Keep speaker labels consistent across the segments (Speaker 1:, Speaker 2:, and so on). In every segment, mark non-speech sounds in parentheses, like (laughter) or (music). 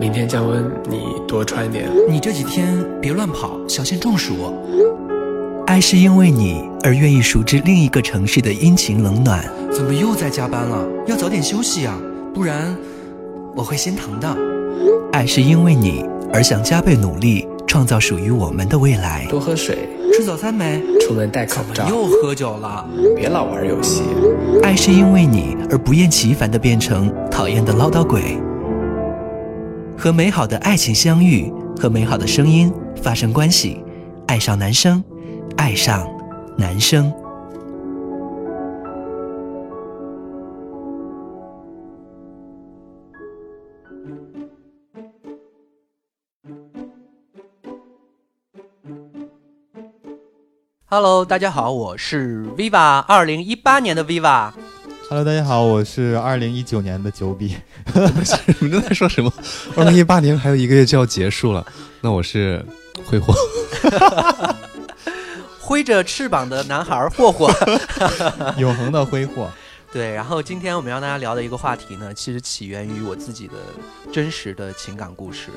Speaker 1: 明天降温，你多穿点。
Speaker 2: 你这几天别乱跑，小心中暑。爱是因为你而愿意熟知另一个城市的阴晴冷暖。怎么又在加班了？要早点休息啊，不然我会心疼的。爱是因为你而想加倍努力，创造属于我们的未来。
Speaker 1: 多喝水，
Speaker 2: 吃早餐没？
Speaker 1: 出门戴口罩。
Speaker 2: 又喝酒了，
Speaker 1: 别老玩游戏。
Speaker 2: 爱是因为你而不厌其烦的变成讨厌的唠叨鬼。和美好的爱情相遇，和美好的声音发生关系，爱上男生，爱上男生。Hello，大家好，我是 Viva，二零一八年的 Viva。
Speaker 3: Hello，大家好，我是二零一九年的九比。(laughs)
Speaker 4: 你们在说什么？(laughs) 二零一八年还有一个月就要结束了，那我是挥霍，(laughs)
Speaker 2: 挥着翅膀的男孩霍霍。
Speaker 3: 永恒的挥霍。
Speaker 2: 对，然后今天我们让大家聊的一个话题呢，其实起源于我自己的真实的情感故事。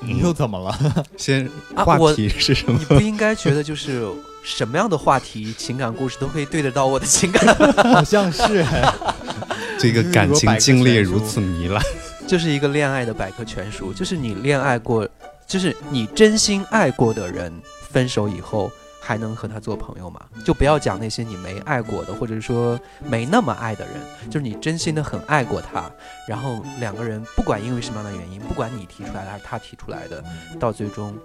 Speaker 3: 你又怎么了？
Speaker 4: 先
Speaker 2: 啊
Speaker 4: 话题是什么
Speaker 2: 你？不应该觉得就是什么样的话题、情感故事都可以对得到我的情感，(laughs)
Speaker 3: 好像是哎。(laughs)
Speaker 4: 这个感情经历如此糜烂，(laughs)
Speaker 2: 就是一个恋爱的百科全书，就是你恋爱过，就是你真心爱过的人，分手以后还能和他做朋友吗？就不要讲那些你没爱过的，或者说没那么爱的人，就是你真心的很爱过他，然后两个人不管因为什么样的原因，不管你提出来的还是他提出来的，到最终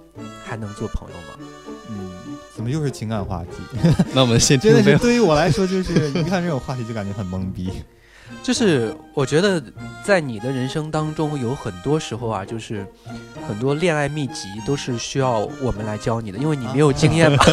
Speaker 2: 还能做朋友吗？
Speaker 3: 嗯，怎么又是情感话题？(laughs)
Speaker 4: 那我们先听？
Speaker 3: 真的是对于我来说，就是一看这种话题就感觉很懵逼。
Speaker 2: 就是我觉得在你的人生当中，有很多时候啊，就是很多恋爱秘籍都是需要我们来教你的，因为你没有经验嘛。(laughs)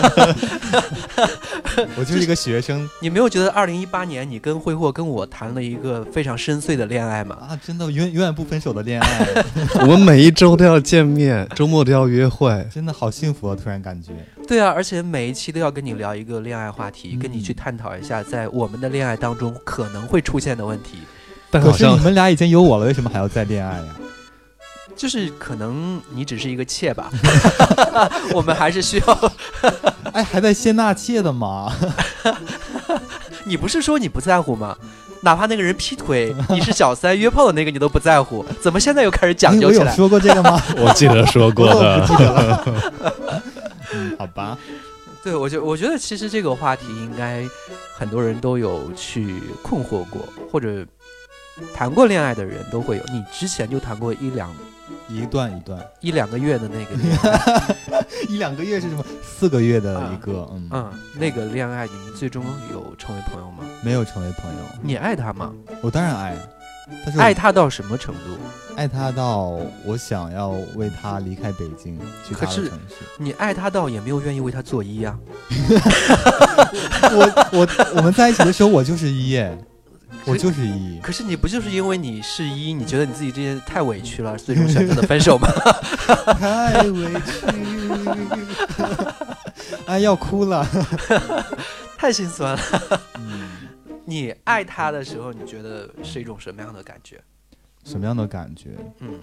Speaker 2: (laughs)
Speaker 3: 我就是一个学生
Speaker 2: 你没有觉得二零一八年你跟挥霍跟我谈了一个非常深邃的恋爱吗？
Speaker 3: 啊，真的永永远不分手的恋爱，(laughs)
Speaker 4: 我们每一周都要见面，周末都要约会。
Speaker 3: 真的好幸福啊！突然感觉，
Speaker 2: 对啊，而且每一期都要跟你聊一个恋爱话题，
Speaker 3: 嗯
Speaker 2: 跟你去探讨一下在我们的恋爱当中可能会出现的问题。
Speaker 3: 可
Speaker 4: 但可
Speaker 3: 是你们 (laughs) 俩已经有我了，为什么还要再恋爱呀？
Speaker 2: 就是可能你只是一个妾吧，(laughs) 我们还是需要。(laughs)
Speaker 3: 哎，还在先纳妾的吗？
Speaker 2: 你不是说你不在乎吗？哪怕那个人劈腿，你是小三约炮的那个，你都不在乎，怎么现在又开始讲
Speaker 3: 哎我有
Speaker 2: 究起来？
Speaker 3: 说过这个吗？
Speaker 4: 我记得说过的，
Speaker 3: 记得了。嗯，好吧。(laughs)
Speaker 2: 对，我觉我觉得其实这个话题应该很多人都有去困惑过，或者谈过恋爱的人都会有。你之前就谈过一两
Speaker 3: 一段一段，
Speaker 2: 一两个月的那个 (laughs)
Speaker 3: 一两个月是什么？四个月的一个，嗯，
Speaker 2: 嗯，那个恋爱你们最终有成为朋友吗？
Speaker 3: 没有成为朋友。
Speaker 2: 你爱他吗？
Speaker 3: 我当然爱，
Speaker 2: 爱他到什么程度？
Speaker 3: 爱他到我想要为他离开北京去他的
Speaker 2: 可是
Speaker 3: 城市。
Speaker 2: 你爱他到也没有愿意为他做揖啊？(laughs)
Speaker 3: 我我我们在一起的时候，我就是一耶，我就是一。
Speaker 2: 可是你不就是因为你是一，你觉得你自己这些太委屈了，最终选择了分手吗？
Speaker 3: 太委屈，(laughs) 哎，要哭了。(laughs)
Speaker 2: 太心酸了。
Speaker 3: 嗯，
Speaker 2: 你爱他的时候，你觉得是一种什么样的感觉？
Speaker 3: 什么样的感觉？
Speaker 2: 嗯，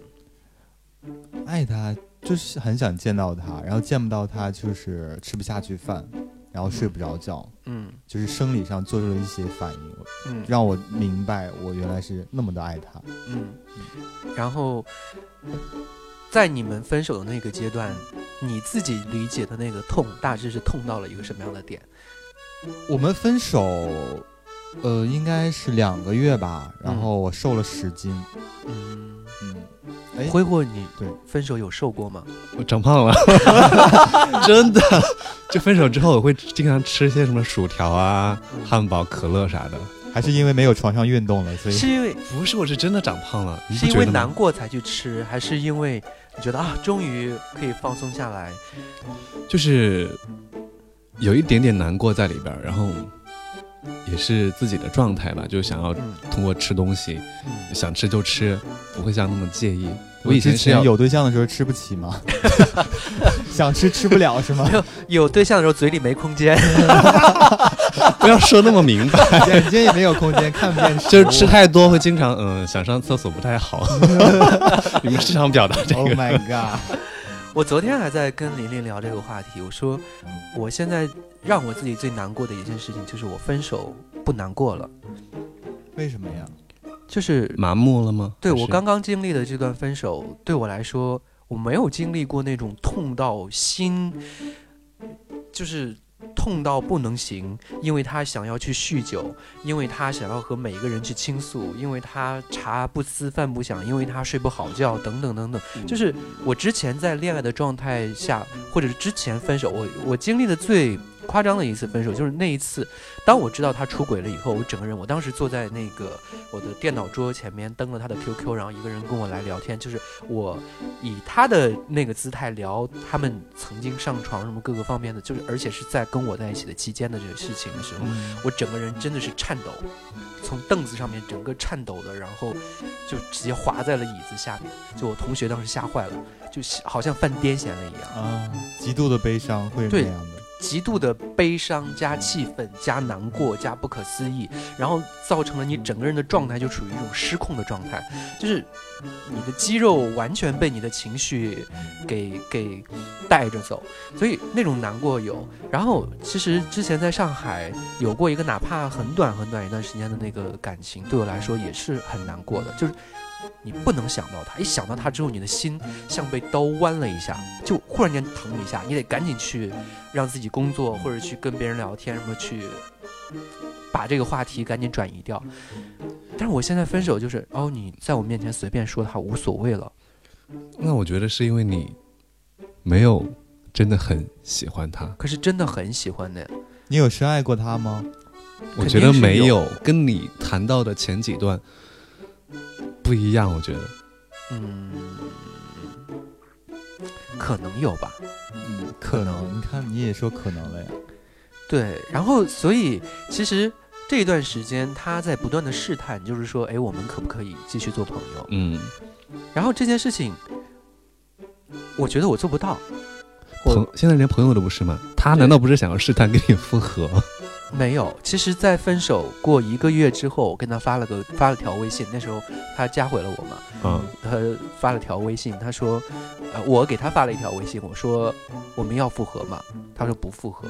Speaker 3: 爱他就是很想见到他，然后见不到他就是吃不下去饭，然后睡不着觉，
Speaker 2: 嗯
Speaker 3: 就是生理上做出了一些反应，
Speaker 2: 嗯
Speaker 3: 让我明白我原来是那么的爱他。
Speaker 2: 嗯，然后在你们分手的那个阶段，你自己理解的那个痛，大致是痛到了一个什么样的点？
Speaker 3: 我们分手，呃，应该是两个月吧，然后我瘦了十斤。
Speaker 2: 嗯，
Speaker 3: 嗯，哎，
Speaker 2: 挥霍你
Speaker 3: 对
Speaker 2: 分手有瘦过吗？
Speaker 4: 我长胖了，(laughs) 真的。就分手之后，我会经常吃一些什么薯条啊、汉堡、可乐啥的。
Speaker 3: 还是因为没有床上运动了，所以
Speaker 2: 是因为
Speaker 4: 不是，我是真的长胖了。
Speaker 2: 是因为难过才去吃，还是因为你觉得啊，终于可以放松下来？
Speaker 4: 就是有一点点难过在里边，然后也是自己的状态吧，就想要
Speaker 2: 嗯
Speaker 4: 通过吃东西，
Speaker 2: 嗯
Speaker 4: 想吃就吃，不会像那么介意。我以前是
Speaker 3: 有对象的时候吃不起吗？(laughs) 想吃吃不了是吗？
Speaker 2: 有对象的时候嘴里没空间，(laughs)
Speaker 4: 不要说那么明白，
Speaker 3: 眼睛也没有空间，看不见。
Speaker 4: 就是吃太多会经常嗯想上厕所不太好。(laughs) 你们是想表达这
Speaker 3: Oh my god！
Speaker 2: 我昨天还在跟琳琳聊这个话题，我说我现在让我自己最难过的一件事情就是我分手不难过了，
Speaker 3: 为什么呀？
Speaker 2: 就是
Speaker 4: 麻木了吗？
Speaker 2: 对我刚刚经历的这段分手，对我来说，我没有经历过那种痛到心，就是痛到不能行，因为他想要去酗酒，因为他想要和每一个人去倾诉，因为他茶不思饭不想，因为他睡不好觉，等等等等。就是我之前在恋爱的状态下，或者是之前分手，我我经历的最夸张的一次分手，就是那一次，当我知道他出轨了以后，我整个人，我当时坐在那个我的电脑桌前面，登了他的 QQ，然后一个人跟我来聊天，就是我以他的那个姿态聊他们曾经上床什么各个方面的，就是而且是在跟我在一起的期间的这个事情的时候，
Speaker 3: 嗯
Speaker 2: 我整个人真的是颤抖，从凳子上面整个颤抖的，然后就直接滑在了椅子下面，就我同学当时吓坏了，就好像犯癫痫了一样。
Speaker 3: 啊，极度的悲伤会是
Speaker 2: 对
Speaker 3: 那样的。
Speaker 2: 极度的悲伤加气愤加难过加不可思议，然后造成了你整个人的状态就处于一种失控的状态，就是你的肌肉完全被你的情绪给给带着走，所以那种难过有。然后其实之前在上海有过一个哪怕很短很短一段时间的那个感情，对我来说也是很难过的，就是。你不能想到他，一想到他之后，你的心像被刀剜了一下，就忽然间疼一下，你得赶紧去让自己工作或者去跟别人聊天什么去把这个话题赶紧转移掉。但是我现在分手就是哦，你在我面前随便说他无所谓了。
Speaker 4: 那我觉得是因为你没有真的很喜欢他，
Speaker 2: 可是真的很喜欢的，
Speaker 3: 你有深爱过他吗？
Speaker 4: 我觉得没有，跟你谈到的前几段不一样。我觉得
Speaker 2: 嗯，可能有吧。
Speaker 3: 嗯，可能。你看，你也说可能了呀。
Speaker 2: 对，然后所以其实这一段时间他在不断的试探，就是说，哎，我们可不可以继续做朋友？
Speaker 4: 嗯，
Speaker 2: 然后这件事情，我觉得我做不到。我
Speaker 4: 朋现在连朋友都不是吗？他难道不是想要试探跟你复合？
Speaker 2: 没有，其实，在分手过一个月之后，我跟他发了个发了条微信，那时候他加回了我嘛，
Speaker 4: 嗯，
Speaker 2: 他发了条微信，他说，呃，我给他发了一条微信，我说我们要复合嘛，他说不复合，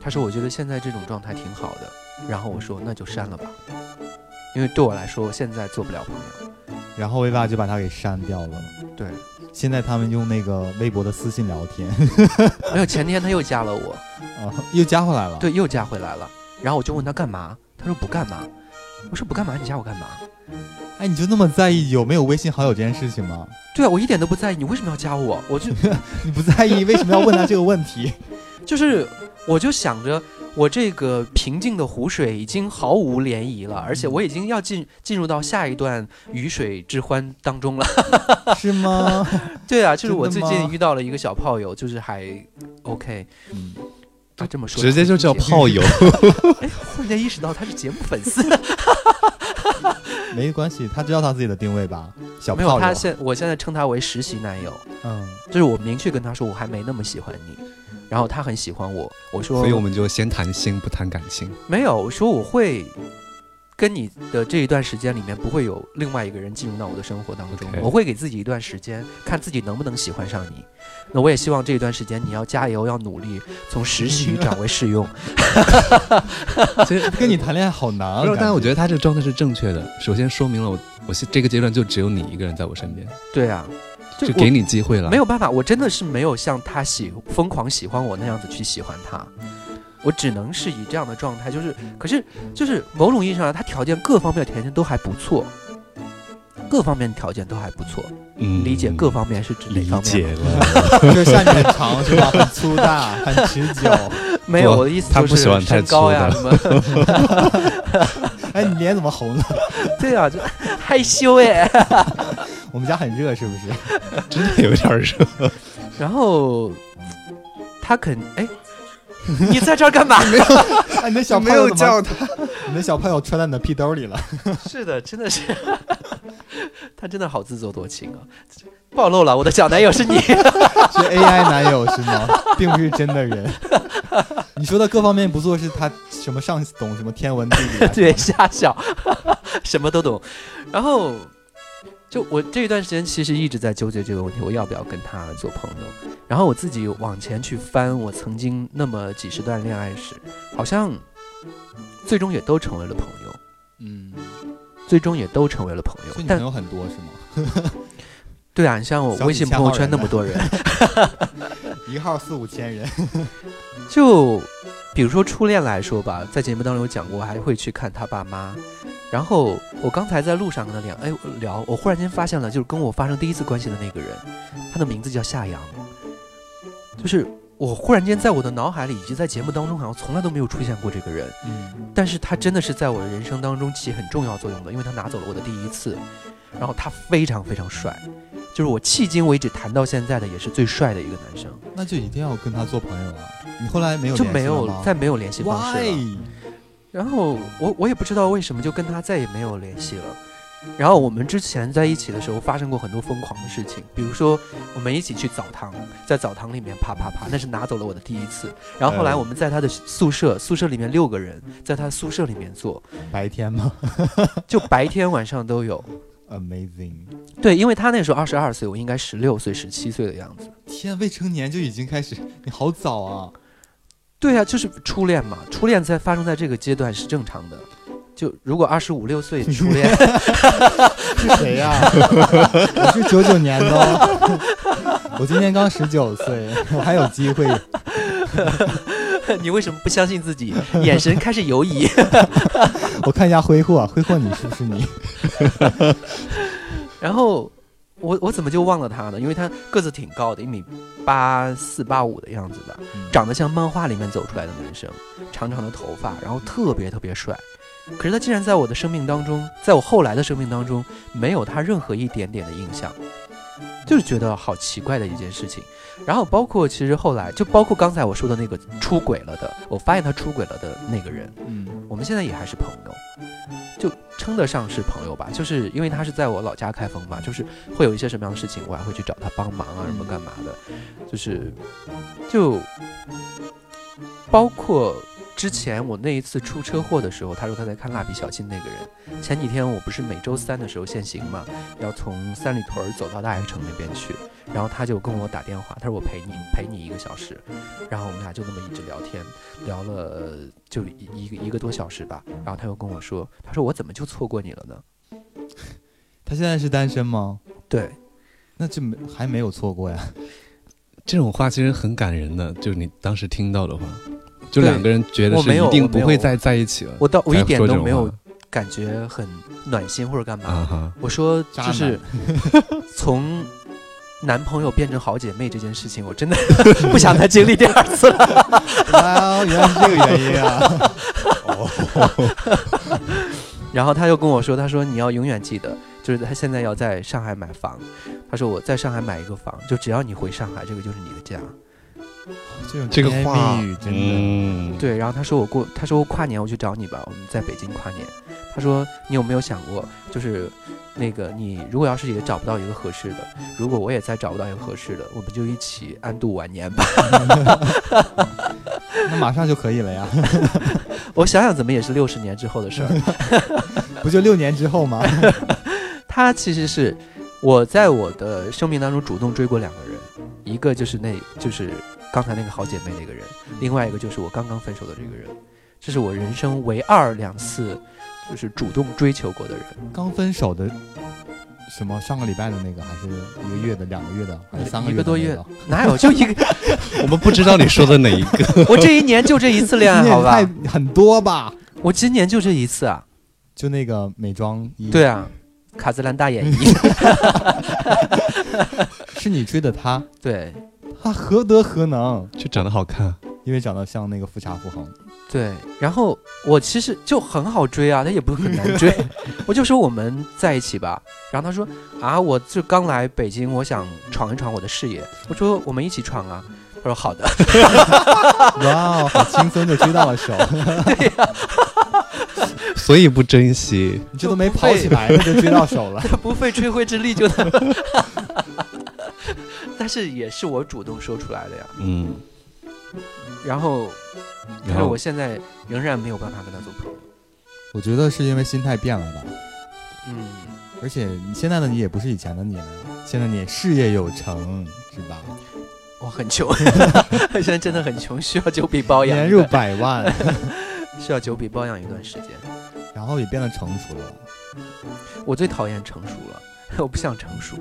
Speaker 2: 他说我觉得现在这种状态挺好的，然后我说那就删了吧，因为对我来说现在做不了朋友，
Speaker 3: 然后薇爸就把他给删掉了。
Speaker 2: 对，
Speaker 3: 现在他们用那个微博的私信聊天 (laughs)
Speaker 2: 没有前天他又加了我，
Speaker 3: 啊，又加回来了。，
Speaker 2: 对，又加回来了，然后我就问他干嘛，他说不干嘛，我说不干嘛，你加我干嘛？
Speaker 3: 哎，你就那么在意有没有微信好友这件事情吗？
Speaker 2: 对啊，我一点都不在意，你为什么要加我？我就 (laughs)
Speaker 3: 你不在意，为什么要问他这个问题？(laughs)
Speaker 2: 就是，我就想着，我这个平静的湖水已经毫无涟漪了，而且我已经要进进入到下一段鱼水之欢当中了。(laughs)
Speaker 3: 是吗？(laughs)
Speaker 2: 对啊，就是我最近遇到了一个小炮友，就是还 OK
Speaker 3: 嗯，
Speaker 2: 啊，这么说
Speaker 4: 直接就叫。炮友。
Speaker 2: 哎，忽然间意识到他是节目粉丝，
Speaker 3: 没关系，他知道他自己的定位吧？小
Speaker 2: 没有他。现我现在称他为实习男友，
Speaker 3: 嗯，
Speaker 2: 就是我明确跟他说我还没那么喜欢你，然后他很喜欢我，我说
Speaker 4: 所以我们就先谈心，不谈感情。
Speaker 2: 没有，我说我会跟你的这一段时间里面不会有另外一个人进入到我的生活当中我会给自己一段时间，看自己能不能喜欢上你。那我也希望这一段时间你要加油，要努力，从实习转为试用。(laughs)
Speaker 4: 其实
Speaker 3: 跟你谈恋爱好难
Speaker 4: 但是我觉得他这个状态是正确的。首先说明了我，我现这个阶段就只有你一个人在我身边，
Speaker 2: 对啊，就
Speaker 4: 就给你机会了。
Speaker 2: 没有办法，我真的是没有像他喜疯狂喜欢我那样子去喜欢他。我只能是以这样的状态，就是，可是，就是某种意义上来，他条件各方面的条件都还不错，各方面条件都还不错。
Speaker 4: 嗯
Speaker 2: 理解各方面是指哪方面
Speaker 4: 解？了。(laughs)
Speaker 3: 就是下面很长是吧？很粗大，(laughs) 很持久。
Speaker 2: 没有，我的意思就是
Speaker 4: 不喜欢太
Speaker 2: 身高呀
Speaker 4: 粗
Speaker 2: 什么，(laughs)
Speaker 3: 哎，你脸怎么红了？
Speaker 2: 对啊，就害羞哎。
Speaker 3: 我们家很热，是不是？(laughs)
Speaker 4: 真的有点热。
Speaker 2: 然后他肯哎，你在这儿干嘛？(laughs)
Speaker 3: 哎，你的小
Speaker 4: 没有
Speaker 3: 叫
Speaker 4: 叫
Speaker 3: 他，你的小朋友揣在你的屁兜里了。(laughs)
Speaker 2: 是的，真的是，他他真的好自作多情啊！暴露了，我的小男友是你。
Speaker 3: 是 AI 男友是吗？并不是真的人。你说的各方面不做，是他什么上懂什么天文地理、啊？
Speaker 2: 对，瞎想，什么都懂。然后，就我这一段时间其实一直在纠结这个问题，我要不要跟他做朋友？然后我自己往前去翻我曾经那么几十段恋爱史，好像最终也都成为了朋友，
Speaker 3: 嗯，
Speaker 2: 最终也都成为了朋友。但
Speaker 3: 所以你朋友很多是吗？(laughs)
Speaker 2: 对啊，你像我微信朋友圈那么多人，(laughs)
Speaker 3: 一号四五千人，
Speaker 2: 就比如说初恋来说吧，在节目当中有讲过，还会去看他爸妈。然后我刚才在路上跟他聊，哎聊，我忽然间发现了，就是跟我发生第一次关系的那个人，他的名字叫夏阳，就是我忽然间在我的脑海里以及在节目当中好像从来都没有出现过这个人，
Speaker 3: 嗯，
Speaker 2: 但是他真的是在我的人生当中起很重要作用的，因为他拿走了我的第一次，然后他非常非常帅，就是我迄今为止谈到现在的也是最帅的一个男生，
Speaker 3: 那就一定要跟他做朋友了！你后来没有
Speaker 2: 就没有再没有联系方式了。然后我我也不知道为什么就跟他再也没有联系了。然后我们之前在一起的时候发生过很多疯狂的事情，比如说我们一起去澡堂，在澡堂里面啪啪啪，那是拿走了我的第一次。然后后来
Speaker 3: 嗯
Speaker 2: 我们在他的宿舍，宿舍里面六个人，在他宿舍里面做，
Speaker 3: 白天吗 (laughs)
Speaker 2: 就白天晚上都有。
Speaker 3: ？Amazing！
Speaker 2: 对，因为他那时候二十二岁，我应该十六岁、十七岁的样子。
Speaker 3: 天，未成年就已经开始，你好早啊！
Speaker 2: 对啊，就是初恋嘛，初恋在发生在这个阶段是正常的。就如果二十五六岁初恋，(laughs)
Speaker 3: 是谁呀、我是九九年的哦，我今年刚十九岁，我还有机会。(laughs)
Speaker 2: 你为什么不相信自己？眼神开始犹疑。(laughs)
Speaker 3: 我看一下挥霍，挥霍你是不是你？
Speaker 2: 然后我我怎么就忘了他呢？因为他个子挺高的，一米八四八五的样子吧，长得像漫画里面走出来的男生，长长的头发，然后特别特别帅。可是他竟然在我的生命当中，在我后来的生命当中，没有他任何一点点的印象，就是觉得好奇怪的一件事情。然后包括其实后来，就包括刚才我说的那个出轨了的，我发现他出轨了的那个人，
Speaker 3: 嗯，
Speaker 2: 我们现在也还是朋友，就称得上是朋友吧。就是因为他是在我老家开封嘛，就是会有一些什么样的事情，我还会去找他帮忙啊，什么干嘛的，就是就包括之前我那一次出车祸的时候，他说他在看蜡笔小新那个人。前几天我不是每周三的时候限行嘛，要从三里屯儿走到大学城那边去，然后他就跟我打电话，他说我陪你陪你一个小时，然后我们俩就那么一直聊天，聊了就一一个一个多小时吧，然后他又跟我说，他说我怎么就错过你了呢？
Speaker 3: 他现在是单身吗？
Speaker 2: 对，
Speaker 3: 那就没还没有错过呀。
Speaker 4: 这种话其实很感人的，就是你当时听到的话，就两个人觉得是
Speaker 2: 我没有
Speaker 4: 一定不会再在一起了。
Speaker 2: 我到我一点都没有感觉很暖心或者干嘛，我说就是 (laughs) (laughs) 从男朋友变成好姐妹这件事情，我真的 (laughs) 不想再经历第二次了。
Speaker 3: 哇，原来是这个原因啊！
Speaker 2: 然后他就跟我说，他说你要永远记得，就是他现在要在上海买房，他说我在上海买一个房，就只要你回上海，这个就是你的家。
Speaker 3: 这
Speaker 4: 个
Speaker 3: 甜言
Speaker 4: 话
Speaker 3: 蜜语真的，
Speaker 4: 嗯，
Speaker 2: 对，然后他说我过，他说跨年我去找你吧，我们在北京跨年。他说你有没有想过，就是那个你如果要是也找不到一个合适的，如果我也再找不到一个合适的，我们就一起安度晚年吧。(laughs)
Speaker 3: 那马上就可以了呀，
Speaker 2: 我想想怎么也是六十年之后的事儿。(laughs)
Speaker 3: 不就六年之后吗？(laughs)
Speaker 2: 他其实是我在我的生命当中主动追过两个人，一个就是那就是刚才那个好姐妹那个人，另外一个就是我刚刚分手的这个人，这是我人生唯二两次就是主动追求过的人。
Speaker 3: 刚分手的什么？上个礼拜的那个，还是一个月的、两个月的，还是三个月的
Speaker 2: 一个多月
Speaker 3: 那个？
Speaker 2: 哪有就一个？(laughs)
Speaker 4: 我们不知道你说的哪一个。(laughs)
Speaker 2: 我这一年就这一次恋爱，好吧？
Speaker 3: 很多吧？
Speaker 2: 我今年就这一次啊。
Speaker 3: 就那个美妆衣，
Speaker 2: 对，啊，卡姿兰大眼衣。(laughs)
Speaker 3: 是你追的他，
Speaker 2: 对
Speaker 3: 他何德何能？
Speaker 4: 就长得好看，
Speaker 3: 因为长得像那个富察傅恒，
Speaker 2: 对，然后我其实就很好追啊，他也不是很难追，(laughs) 我就说我们在一起吧。然后他说啊，我就刚来北京，我想闯一闯我的事业。我说我们一起闯啊。他说好的。(laughs)
Speaker 3: 哇，好轻松就追到了手。
Speaker 4: 所以不珍惜。
Speaker 3: 你这都没跑起来呢，就追到手了。(laughs)
Speaker 2: 不费吹灰之力就能，但是也是我主动说出来的呀。
Speaker 4: 嗯，
Speaker 2: 然后，但是
Speaker 4: 然后
Speaker 2: 我现在仍然没有办法跟他做朋友。
Speaker 3: 我觉得是因为心态变了吧，
Speaker 2: 嗯，
Speaker 3: 而且你现在的你也不是以前的你了，现在你事业有成，是吧？
Speaker 2: 我很穷，(laughs) 现在真的很穷，需要九笔包养，
Speaker 3: 年入百万，(laughs)
Speaker 2: 需要九笔包养一段时间。
Speaker 3: 然后也变得成熟了。
Speaker 2: 我最讨厌成熟了，(laughs) 我不想成熟。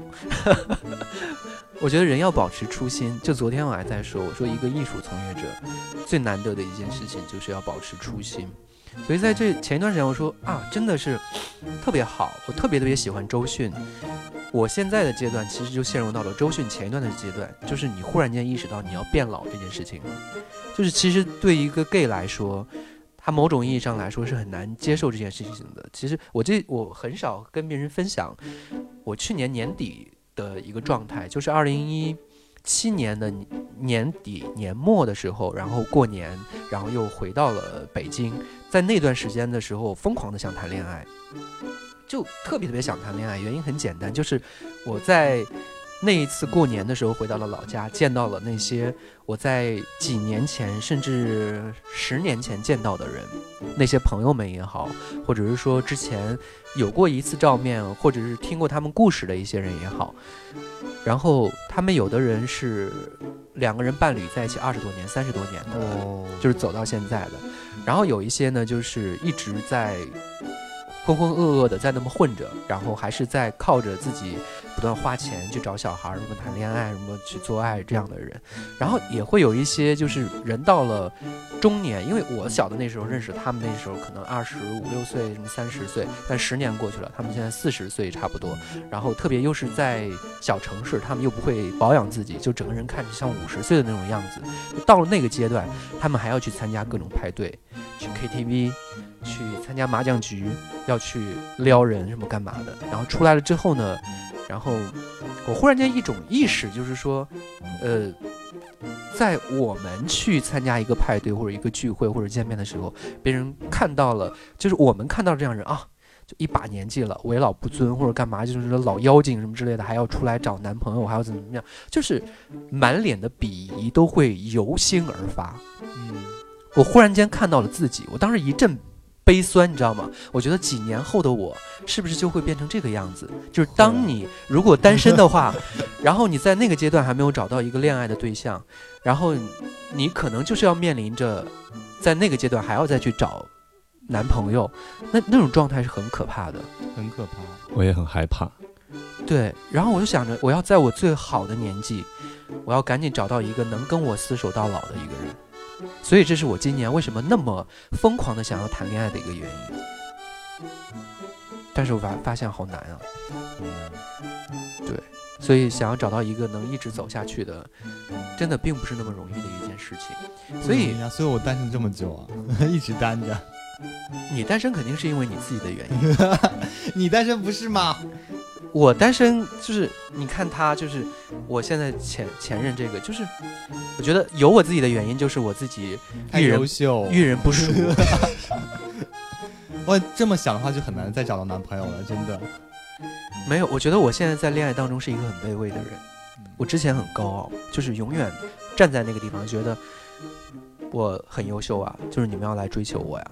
Speaker 2: 我觉得人要保持初心。就昨天我还在说，我说一个艺术从业者最难得的一件事情就是要保持初心。所以在这前一段时间，我说啊，真的是特别好，我特别特别喜欢周迅。我现在的阶段其实就陷入到了周迅前一段的阶段，就是你忽然间意识到你要变老这件事情，就是其实对一个 gay 来说，他某种意义上来说是很难接受这件事情的。其实我这我很少跟别人分享，我去年年底的一个状态，就是二零一七年的年底年末的时候，然后过年，然后又回到了北京，在那段时间的时候，疯狂的想谈恋爱，就特别特别想谈恋爱。原因很简单，就是我在那一次过年的时候回到了老家，见到了那些我在几年前甚至十年前见到的人，那些朋友们也好，或者是说之前有过一次照面，或者是听过他们故事的一些人也好，然后他们有的人是两个人伴侣在一起二十多年、三十多年的，
Speaker 3: 哦
Speaker 2: 就是走到现在的。然后有一些呢，就是一直在浑浑噩噩的在那么混着，然后还是在靠着自己不断花钱去找小孩儿，什么谈恋爱，什么去做爱这样的人。然后也会有一些就是人到了中年，因为我小的那时候认识他们，那时候可能二十五六岁，什么三十岁，但十年过去了，他们现在四十岁差不多。然后特别又是在小城市，他们又不会保养自己，就整个人看着像五十岁的那种样子。到了那个阶段，他们还要去参加各种派对，去 KTV，去参加麻将局，要去撩人什么干嘛的。然后出来了之后呢，然后我忽然间一种意识，就是说，呃，在我们去参加一个派对或者一个聚会或者见面的时候，别人看到了，就是我们看到这样人啊。就一把年纪了，为老不尊或者干嘛，就是说老妖精什么之类的，还要出来找男朋友，还要怎么怎么样，就是满脸的鄙夷都会由心而发。
Speaker 3: 嗯，
Speaker 2: 我忽然间看到了自己，我当时一阵悲酸，你知道吗？我觉得几年后的我是不是就会变成这个样子？就是当你如果单身的话，(laughs) 然后你在那个阶段还没有找到一个恋爱的对象，然后你可能就是要面临着在那个阶段还要再去找男朋友，那那种状态是很可怕的。
Speaker 3: 很可怕。
Speaker 4: 我也很害怕。
Speaker 2: 对，然后我就想着，我要在我最好的年纪，我要赶紧找到一个能跟我厮守到老的一个人。所以这是我今年为什么那么疯狂的想要谈恋爱的一个原因。但是我发发现好难啊，
Speaker 3: 对，
Speaker 2: 所以想要找到一个能一直走下去的，真的并不是那么容易的一件事情。所以
Speaker 3: 呀，所以我单身这么久啊，(laughs) 一直单着。
Speaker 2: 你单身肯定是因为你自己的原因。(laughs)
Speaker 3: 你单身不是吗？
Speaker 2: 我单身就是你看他就是我现在前前任这个就是，我觉得有我自己的原因，就是我自己
Speaker 3: 太
Speaker 2: 遇人
Speaker 3: 优秀。
Speaker 2: 遇人不淑。(laughs)
Speaker 3: 我这么想的话，就很难再找到男朋友了，真的。
Speaker 2: 没有，我觉得我现在在恋爱当中是一个很卑微的人。我之前很高傲，就是永远站在那个地方，觉得我很优秀啊，就是你们要来追求我呀。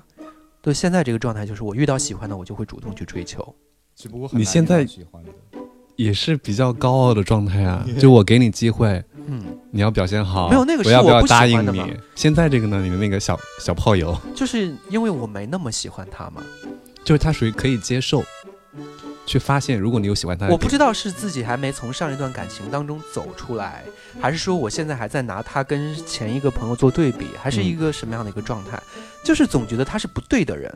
Speaker 2: 对，现在这个状态就是我遇到喜欢的，我就会主动去追求。
Speaker 3: 只不过很
Speaker 4: 你现在也是比较高傲的状态啊，(laughs) 就我给你机会，
Speaker 2: 嗯，
Speaker 4: 你要表现好。
Speaker 2: 没有那个是
Speaker 4: 我要不
Speaker 2: 我
Speaker 4: 要答应你？现在这个呢，你的那个小小炮友，
Speaker 2: 就是因为我没那么喜欢他嘛，
Speaker 4: 就是他属于可以接受，去发现如果你有喜欢他，
Speaker 2: 我不知道是自己还没从上一段感情当中走出来，还是说我现在还在拿他跟前一个朋友做对比，还是一个什么样的一个状态？就是总觉得他是不对的人，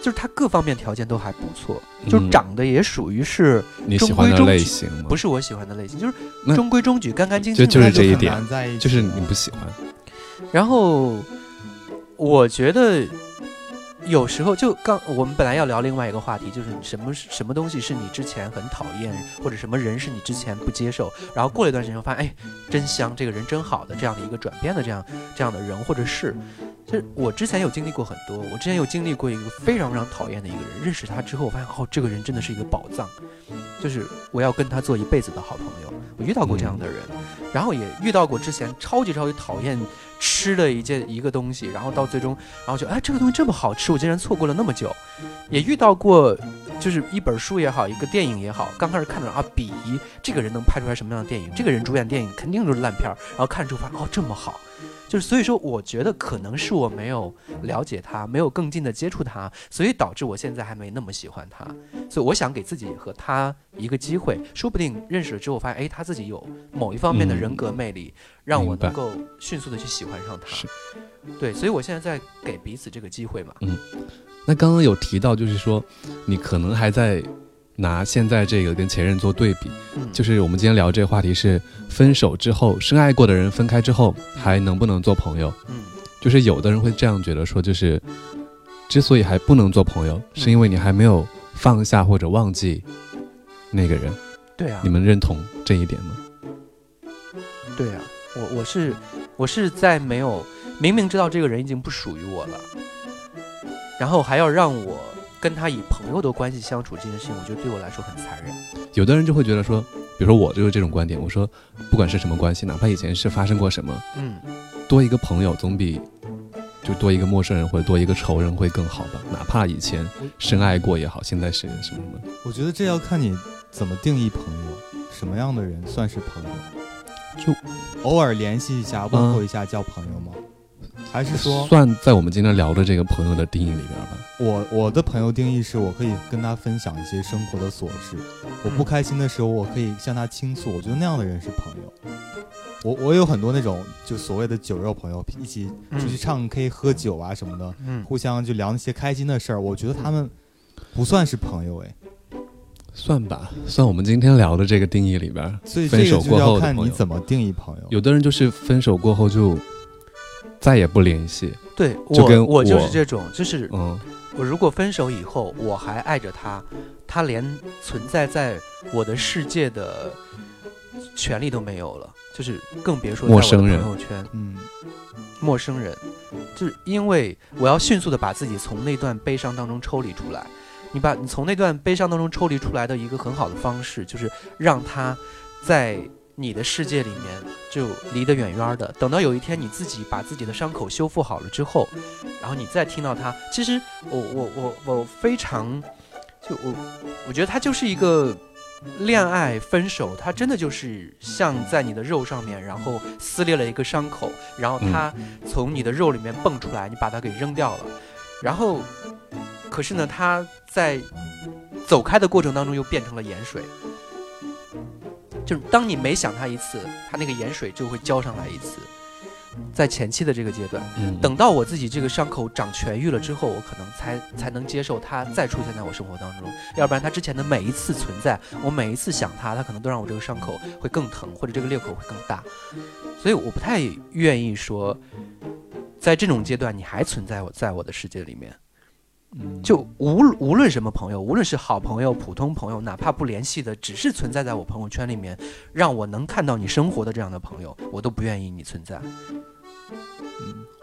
Speaker 2: 就是他各方面条件都还不错，就长得也属于是
Speaker 4: 你喜欢的类型？
Speaker 2: 不是我喜欢的类型，就是中规中矩、干干净净的。
Speaker 4: 就是这一点就是你不喜欢，
Speaker 2: 然后我觉得有时候就刚我们本来要聊另外一个话题，就是什么什么东西是你之前很讨厌，或者什么人是你之前不接受，然后过了一段时间发现，哎，真香，这个人真好的这样的一个转变的这样这样的人或者事，就是我之前有经历过很多，我之前有经历过一个非常非常讨厌的一个人，认识他之后，我发现哦，这个人真的是一个宝藏，就是我要跟他做一辈子的好朋友。我遇到过这样的人，然后也遇到过之前超级超级讨厌吃了一件一个东西，然后到最终，然后就哎这个东西这么好吃，我竟然错过了那么久。也遇到过，就是一本书也好，一个电影也好，刚开始看到啊，鄙夷这个人能拍出来什么样的电影，这个人主演电影肯定就是烂片儿，然后看之后发现哦这么好。就是所以说，我觉得可能是我没有了解他，没有更近的接触他，所以导致我现在还没那么喜欢他。所以我想给自己和他一个机会，说不定认识了之后发现，哎，他自己有某一方面的人格魅力，让我能够迅速的去喜欢上他。对，所以我现在在给彼此这个机会嘛。
Speaker 4: 嗯那刚刚有提到，就是说你可能还在拿现在这个跟前任做对比，
Speaker 2: 嗯，
Speaker 4: 就是我们今天聊这个话题是分手之后，深爱过的人分开之后还能不能做朋友？
Speaker 2: 嗯
Speaker 4: 就是有的人会这样觉得说，就是之所以还不能做朋友，是因为你还没有放下或者忘记那个人。
Speaker 2: 对啊
Speaker 4: 你，们认同这一点吗？
Speaker 2: 对啊，我我是我是在没有明明知道这个人已经不属于我了，然后还要让我跟他以朋友的关系相处这件事情，我觉得对我来说很残忍。
Speaker 4: 有的人就会觉得说，比如说我就是这种观点，我说不管是什么关系，哪怕以前是发生过什么，
Speaker 2: 嗯，
Speaker 4: 多一个朋友总比就多一个陌生人或者多一个仇人会更好吧？哪怕以前深爱过也好，现在是什么什么，
Speaker 3: 我觉得这要看你怎么定义朋友，什么样的人算是朋友？
Speaker 4: 就
Speaker 3: 偶尔联系一下、问候一下叫朋友吗？还是说
Speaker 4: 算在我们今天聊的这个朋友的定义里边吧？
Speaker 3: 我我的朋友定义是我可以跟他分享一些生活的琐事，我不开心的时候我可以向他倾诉，我觉得那样的人是朋友。我我有很多那种就所谓的酒肉朋友，一起出去唱 K 喝酒啊什么的，
Speaker 2: 嗯，
Speaker 3: 互相就聊那些开心的事儿，我觉得他们不算是朋友哎。
Speaker 4: 算吧，算我们今天聊的这个定义里边。
Speaker 3: 所以这个就
Speaker 4: 分手过后
Speaker 3: 要看你怎么定义朋友。
Speaker 4: 有的人就是分手过后就再也不联系，
Speaker 2: 对
Speaker 4: 就跟
Speaker 2: 我我就是这种，就是
Speaker 4: 嗯，
Speaker 2: 我如果分手以后我还爱着他，他连存在在我的世界的权利都没有了，就是更别说
Speaker 4: 陌生人
Speaker 2: 朋友圈。
Speaker 3: 嗯，
Speaker 2: 陌生人，就是因为我要迅速的把自己从那段悲伤当中抽离出来。你把你从那段悲伤当中抽离出来的一个很好的方式，就是让他在你的世界里面就离得远远的。等到有一天你自己把自己的伤口修复好了之后，然后你再听到他，其实我我我我非常，就我我觉得他就是一个。恋爱分手，它真的就是像在你的肉上面，然后撕裂了一个伤口，然后它从你的肉里面蹦出来，你把它给扔掉了，然后，可是呢，它在走开的过程当中又变成了盐水，就是当你每想它一次，它那个盐水就会浇上来一次，在前期的这个阶段。
Speaker 4: 嗯。
Speaker 2: 等到我自己这个伤口长痊愈了之后，我可能才才能接受它再出现在我生活当中，要不然它之前的每一次存在，我每一次想它，它可能都让我这个伤口会更疼，或者这个裂口会更大，所以我不太愿意说，在这种阶段你还存在我在我的世界里面，
Speaker 3: 嗯
Speaker 2: 就无无论什么朋友，无论是好朋友、普通朋友，哪怕不联系的，只是存在在我朋友圈里面，让我能看到你生活的这样的朋友，我都不愿意你存在。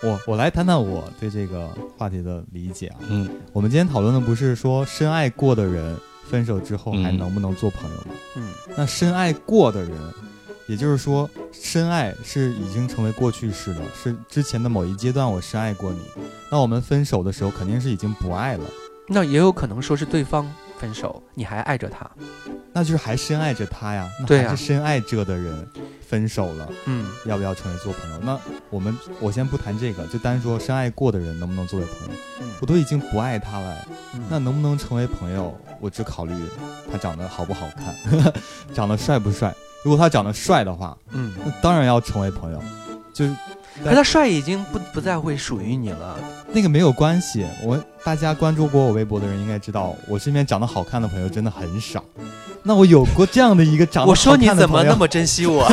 Speaker 3: 我我来谈谈我对这个话题的理解啊。
Speaker 4: 嗯
Speaker 3: 我们今天讨论的不是说深爱过的人分手之后还
Speaker 4: 嗯
Speaker 3: 能不能做朋友吗？
Speaker 2: 嗯
Speaker 3: 那深爱过的人，也就是说，深爱是已经成为过去式了，是之前的某一阶段我深爱过你。那我们分手的时候肯定是已经不爱了，
Speaker 2: 那也有可能说是对方分手，你还爱着他。
Speaker 3: 那就是还深爱着他呀。那还是深爱着的人分手了，
Speaker 2: 嗯
Speaker 3: 要不要成为做朋友？那我们我先不谈这个，就单说深爱过的人能不能作为朋友。
Speaker 2: 嗯
Speaker 3: 我都已经不爱他了，
Speaker 2: 嗯
Speaker 3: 那能不能成为朋友？我只考虑他长得好不好看，(laughs) 长得帅不帅。如果他长得帅的话，
Speaker 2: 嗯，
Speaker 3: 那当然要成为朋友。就是
Speaker 2: 可他帅已经不不再会属于你了。
Speaker 3: 那个没有关系，我大家关注过我微博的人应该知道，我身边长得好看的朋友真的很少。那我有过这样的一个长得
Speaker 2: 我说你怎么那么珍惜我？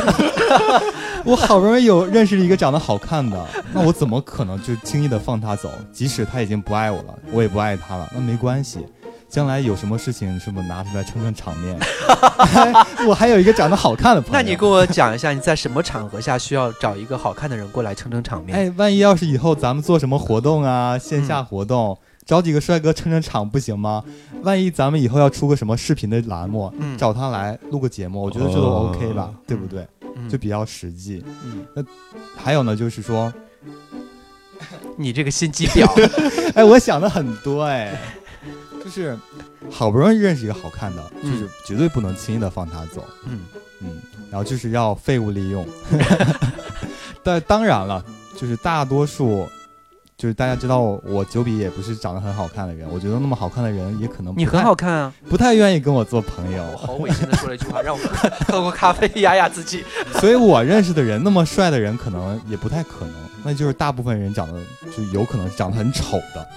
Speaker 2: (laughs)
Speaker 3: 我好不容易有认识了一个长得好看的，那我怎么可能就轻易的放他走？即使他已经不爱我了，我也不爱他了，那没关系。将来有什么事情是不是拿出来撑撑场面？(laughs) 我还有一个长得好看的朋友。
Speaker 2: 那你跟我讲一下，你在什么场合下需要找一个好看的人过来撑撑场面？
Speaker 3: 哎，万一要是以后咱们做什么活动啊，线下活动，找几个帅哥撑撑场不行吗？万一咱们以后要出个什么视频的栏目，
Speaker 2: 嗯
Speaker 3: 找他来录个节目，我觉得这都
Speaker 4: 哦
Speaker 3: OK 吧，对不对？
Speaker 2: 嗯
Speaker 3: 就比较实际。
Speaker 2: 嗯，
Speaker 3: 还有呢，就是说，(laughs)
Speaker 2: 你这个心机婊，(laughs)
Speaker 3: 哎，我想的很多哎，就是好不容易认识一个好看的，
Speaker 2: 嗯
Speaker 3: 就是绝对不能轻易的放他走。
Speaker 2: 嗯
Speaker 3: 嗯，然后就是要废物利用。(laughs) 但当然了，就是大多数，就是大家知道我我九比也不是长得很好看的人，我觉得那么好看的人也可能不
Speaker 2: 你很好看啊！
Speaker 3: 不太愿意跟我做朋友
Speaker 2: 我，好违心的说了一句话，让我喝过咖啡压压自己。(laughs)
Speaker 3: 所以我认识的人那么帅的人可能也不太可能，那就是大部分人长得就有可能是长得很丑的。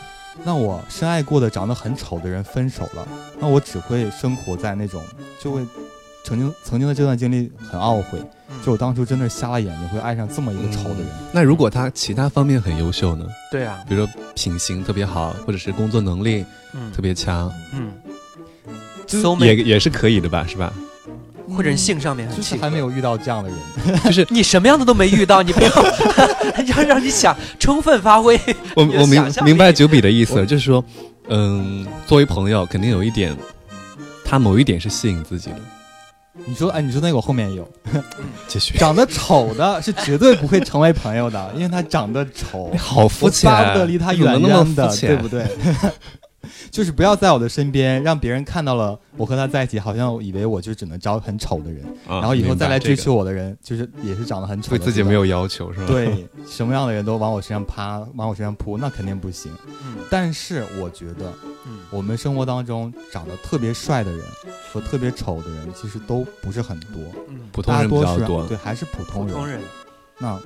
Speaker 3: 那我深爱过的长得很丑的人分手了，那我只会生活在那种就会曾经曾经的这段经历很懊悔，就我当初真的是瞎了眼睛会爱上这么一个丑的人。
Speaker 4: 那如果他其他方面很优秀呢？
Speaker 2: 对啊，
Speaker 4: 比如说品行特别好，或者是工作能力
Speaker 2: 嗯
Speaker 4: 特别强，
Speaker 2: 嗯
Speaker 3: 就是
Speaker 2: ，so
Speaker 4: 也也是可以的吧？是吧？
Speaker 2: 或者是性上面很
Speaker 3: 就是还没有遇到这样的人，(laughs)
Speaker 4: 就是
Speaker 2: 你什么样的都没遇到，你不要要让你想充分发挥。
Speaker 4: 我我明明白九比的意思了，就是说，嗯，作为朋友，肯定有一点，他某一点是吸引自己的。
Speaker 3: 你说，哎，你说那个我后面有，(laughs)
Speaker 4: 继续，
Speaker 3: 长得丑的是绝对不会成为朋友的，因为他长得丑。
Speaker 4: 你，(laughs) 好肤
Speaker 3: 我
Speaker 4: 浅，
Speaker 3: 巴不得离他远
Speaker 4: 那么
Speaker 3: 远的，
Speaker 4: 肤浅？
Speaker 3: 对不对？就是不要在我的身边，让别人看到了我和他在一起，好像以为我就只能招很丑的人，
Speaker 4: 啊
Speaker 3: 然后以后再来追求我的人，就是也是长得很丑的，对
Speaker 4: 自己没有要求是吧？，
Speaker 3: 对什么样的人都往我身上趴，往我身上扑，那肯定不行。
Speaker 2: 嗯
Speaker 3: 但是我觉得，
Speaker 2: 嗯
Speaker 3: 我们生活当中长得特别帅的人和特别丑的人，其实都不是很多，
Speaker 2: 嗯，
Speaker 4: 普通人比
Speaker 3: 大多数
Speaker 4: 较多。
Speaker 3: 对，还是普通人。
Speaker 2: 普通人，
Speaker 3: 那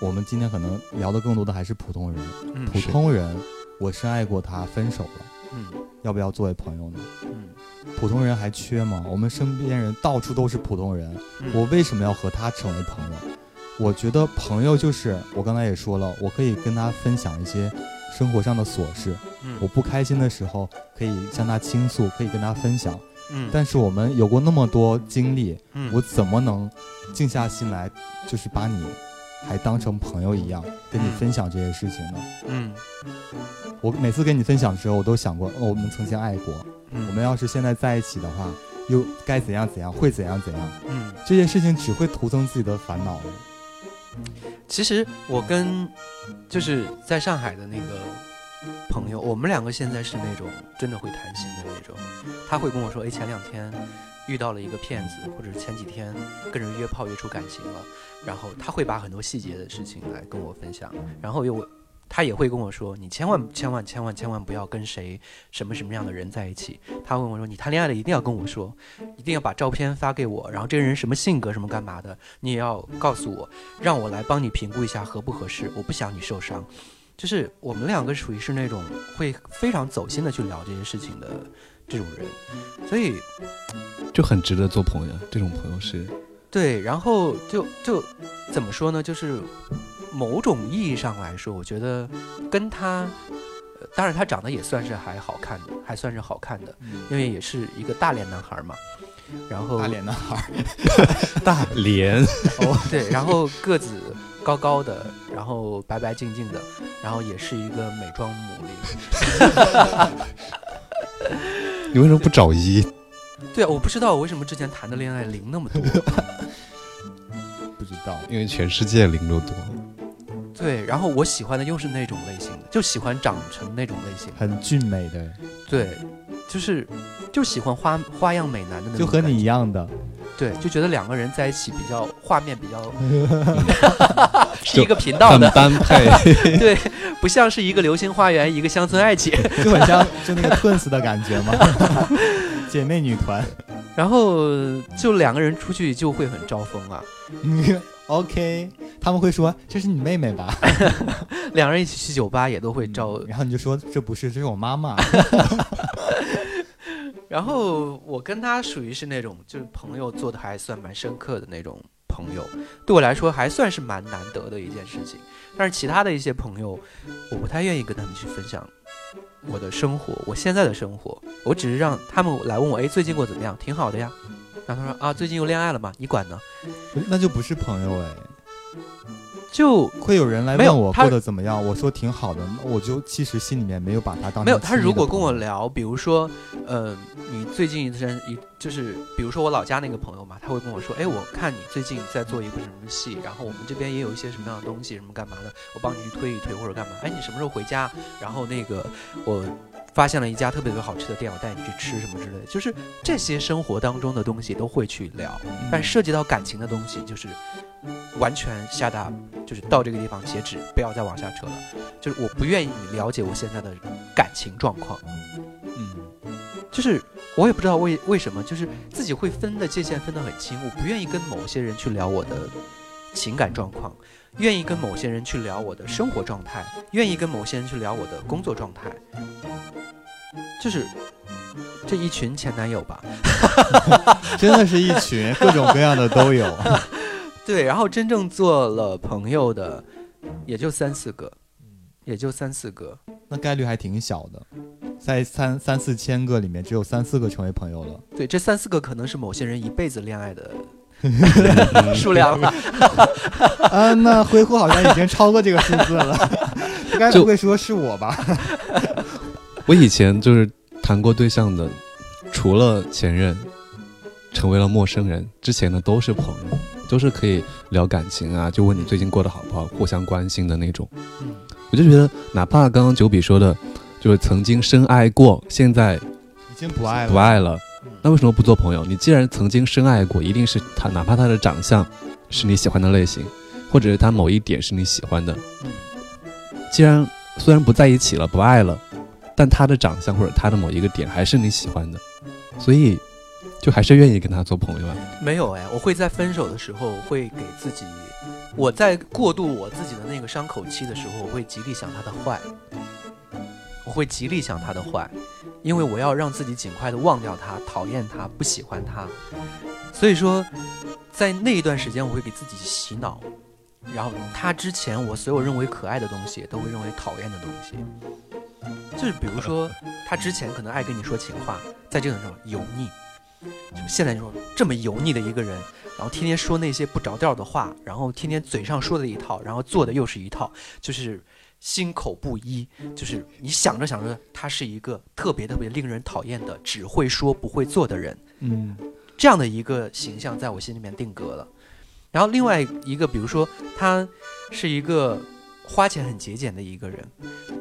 Speaker 3: 我们今天可能聊的更多的还是普通人。
Speaker 2: 嗯
Speaker 3: 普通人，我深爱过他，分手了，
Speaker 2: 嗯
Speaker 3: 要不要作为朋友呢？
Speaker 2: 嗯
Speaker 3: 普通人还缺吗？我们身边人到处都是普通人，
Speaker 2: 嗯
Speaker 3: 我为什么要和他成为朋友？我觉得朋友就是我刚才也说了，我可以跟他分享一些生活上的琐事，
Speaker 2: 嗯
Speaker 3: 我不开心的时候可以向他倾诉，可以跟他分享。
Speaker 2: 嗯，
Speaker 3: 但是我们有过那么多经历，
Speaker 2: 嗯
Speaker 3: 我怎么能静下心来，就是把你还当成朋友一样跟你
Speaker 2: 嗯
Speaker 3: 分享这些事情呢？
Speaker 2: 嗯
Speaker 3: 我每次跟你分享的时候，我都想过，哦，我们曾经爱过，
Speaker 2: 嗯
Speaker 3: 我们要是现在在一起的话，又该怎样怎样，会怎样怎样？
Speaker 2: 嗯。
Speaker 3: 这些事情只会徒增自己的烦恼。
Speaker 2: 其实我跟就是在上海的那个朋友，我们两个现在是那种真的会谈心的那种。他会跟我说，哎，前两天遇到了一个骗子，或者是前几天跟人约炮约出感情了，然后他会把很多细节的事情来跟我分享，然后又。他也会跟我说：“你千万千万千万千万不要跟谁什么什么样的人在一起。”他问我说：“你谈恋爱了一定要跟我说，一定要把照片发给我，然后这个人什么性格什么干嘛的，你也要告诉我，让我来帮你评估一下合不合适。我不想你受伤。”就是我们两个属于是那种会非常走心的去聊这些事情的这种人，所以
Speaker 4: 就很值得做朋友。这种朋友是，
Speaker 2: 对，然后就就怎么说呢？就是某种意义上来说，我觉得跟他，呃当然他长得也算是还好看的，还算是好看的，因为也是一个大脸男孩嘛。然后
Speaker 3: 大脸男孩 (laughs) 儿，
Speaker 4: 大 (laughs) 连 (laughs)
Speaker 2: 对，然后个子高高的，然后白白净净的，然后也是一个美妆母灵。
Speaker 4: 你为什么不找一？
Speaker 2: 对啊，我不知道我为什么之前谈的恋爱零那么多。
Speaker 4: 因为全世界零度多。
Speaker 2: 对，然后我喜欢的又是那种类型的，就喜欢长成那种类型。
Speaker 3: 很俊美的，
Speaker 2: 对，就是就喜欢花花样美男的那种。
Speaker 3: 就和你一。样的。
Speaker 2: 对，就觉得两个人在一起比较画面比较 (laughs) 是一个频道
Speaker 4: 很
Speaker 2: 的，
Speaker 4: 般配，(laughs)
Speaker 2: 对，不像是一个流星花园，一个乡村爱情。
Speaker 3: 就很像就那个 Twins 的感觉嘛，(laughs) 姐妹女团。
Speaker 2: 然后就两个人出去就会很招风啊，
Speaker 3: OK，他们会说这是你妹妹吧？(laughs)
Speaker 2: 两人一起去酒吧也都会照。
Speaker 3: 然后你就说这不是，这是我妈妈。(laughs)
Speaker 2: 然后我跟他属于是那种就是朋友做的还算蛮深刻的那种朋友，对我来说还算是蛮难得的一件事情。但是其他的一些朋友，我不太愿意跟他们去分享我的生活，我现在的生活，我只是让他们来问我，哎，最近过得怎么样？挺好的呀。然后他说啊，最近又恋爱了嘛？你管呢？
Speaker 3: 那就不是朋友哎。
Speaker 2: 就
Speaker 3: 会有人来问我过得怎么样，我说挺好的，我就其实心里面没有把他当
Speaker 2: 没有，他如果跟我聊，比如说，呃，你最近一阵一就是，比如说我老家那个朋友嘛，他会跟我说，哎，我看你最近在做一部什么戏，然后我们这边也有一些什么样的东西，什么干嘛的，我帮你去推一推或者干嘛，哎，你什么时候回家？然后那个我发现了一家特别特别好吃的店，我带你去吃什么之类的，就是这些生活当中的东西都会去聊，但涉及到感情的东西，就是完全下达，就是到这个地方截止，不要再往下扯了。就是我不愿意你了解我现在的感情状况，
Speaker 3: 嗯，
Speaker 2: 就是我也不知道为为什么，就是自己会分的界限分得很清，我不愿意跟某些人去聊我的情感状况，愿意跟某些人去聊我的生活状态，愿意跟某些人去聊我的工作状态，就是这一群前男友吧。(laughs)
Speaker 3: 真的是一群各种各样的都有。(laughs)
Speaker 2: 对，然后真正做了朋友的也就三四个，也就三四个。
Speaker 3: 那概率还挺小的，在三三四千个里面，只有三四个成为朋友了。
Speaker 2: 对，这三四个可能是某些人一辈子恋爱的 (laughs) 数量了。(laughs)
Speaker 3: 啊，那挥霍好像已经超过这个数字了。(laughs) 该不会说是我吧？
Speaker 4: 我以前就是谈过对象的，除了前任，成为了陌生人，之前的都是朋友，都是可以聊感情啊，就问你最近过得好不好，互相关心的那种。
Speaker 2: 嗯，
Speaker 4: 我就觉得，哪怕刚刚九比说的，就是曾经深爱过，现在
Speaker 3: 已经不爱了。
Speaker 4: 不爱了
Speaker 2: 嗯，
Speaker 4: 那为什么不做朋友？你既然曾经深爱过，一定是他，哪怕他的长相是你喜欢的类型，或者是他某一点是你喜欢的。
Speaker 2: 嗯
Speaker 4: 既然虽然不在一起了，不爱了，但他的长相或者他的某一个点还是你喜欢的，所以就还是愿意跟他做朋友啊。
Speaker 2: 没有哎，我会在分手的时候会给自己，我在过渡我自己的那个伤口期的时候，我会极力想他的坏，我会极力想他的坏，因为我要让自己尽快的忘掉他，讨厌他，不喜欢他。所以说，在那一段时间，我会给自己洗脑，然后他之前我所有认为可爱的东西，都会认为讨厌的东西。就是比如说，他之前可能爱跟你说情话，在这种时候油腻，就现在这种这么油腻的一个人，然后天天说那些不着调的话，然后天天嘴上说的一套，然后做的又是一套，就是心口不一，就是你想着想着，他是一个特别特别令人讨厌的，只会说不会做的人。
Speaker 3: 嗯，
Speaker 2: 这样的一个形象在我心里面定格了。然后另外一个，比如说他是一个花钱很节俭的一个人，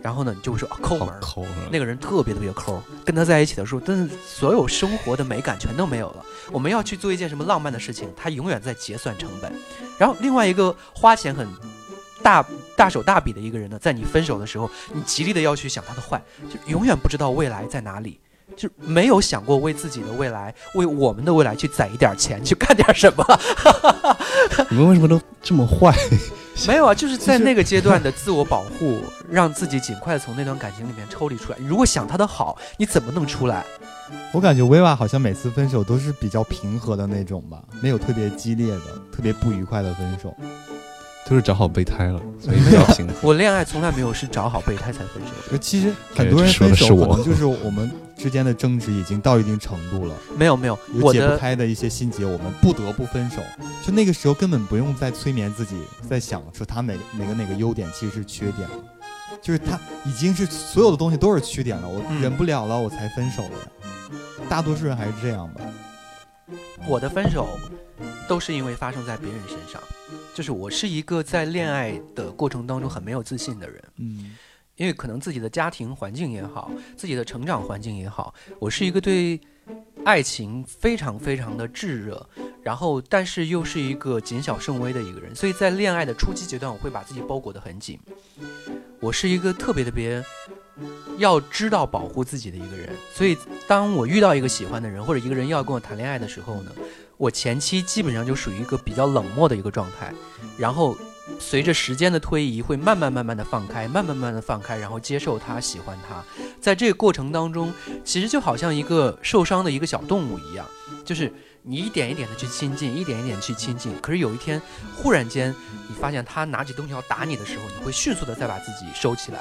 Speaker 2: 然后呢，你就会说、啊、抠门
Speaker 4: 抠门！
Speaker 2: 那个人特别特别抠，跟他在一起的时候，真的所有生活的美感全都没有了。我们要去做一件什么浪漫的事情，他永远在结算成本。然后另外一个花钱很大大手大笔的一个人呢，在你分手的时候，你极力的要去想他的坏，就永远不知道未来在哪里。就没有想过为自己的未来，为我们的未来去攒一点钱，去干点什么？(laughs)
Speaker 4: 你们为什么都这么坏？(laughs)
Speaker 2: 没有啊，就是在那 (laughs) 个阶段的自我保护，让自己尽快地从那段感情里面抽离出来。如果想他的好，你怎么能出来？
Speaker 3: 我感觉薇娃好像每次分手都是比较平和的那种吧，没有特别激烈的、特别不愉快的分手。
Speaker 4: 就是找好备胎了，所以比较平衡。(laughs)
Speaker 2: 我恋爱从来没有是找好备胎才分手
Speaker 3: 其实很多人分手
Speaker 4: 我
Speaker 3: 可能就是我们之间的争执已经到一定程度了，
Speaker 2: 没有没有，
Speaker 3: 有解不开的一些心结，我们不得不分手。就那个时候根本不用再催眠自己，在想说他哪哪个哪个优点其实是缺点了，就是他已经是所有的东西都是缺点了，我
Speaker 2: 嗯
Speaker 3: 忍不了了，我才分手的。大多数人还是这样吧。
Speaker 2: 我的分手都是因为发生在别人身上，就是我是一个在恋爱的过程当中很没有自信的人。
Speaker 3: 嗯
Speaker 2: 因为可能自己的家庭环境也好，自己的成长环境也好，我是一个对爱情非常非常的炙热，然后但是又是一个谨小慎微的一个人，所以在恋爱的初期阶段，我会把自己包裹得很紧。我是一个特别特别要知道保护自己的一个人，所以当我遇到一个喜欢的人或者一个人要跟我谈恋爱的时候呢，我前期基本上就属于一个比较冷漠的一个状态，然后随着时间的推移，会慢慢慢慢的放开，慢慢慢慢的放开，然后接受他，喜欢他。在这个过程当中，其实就好像一个受伤的一个小动物一样，就是你一点一点的去亲近，一点一点去亲近。可是有一天，忽然间你发现他拿起东西要打你的时候，你会迅速的再把自己收起来。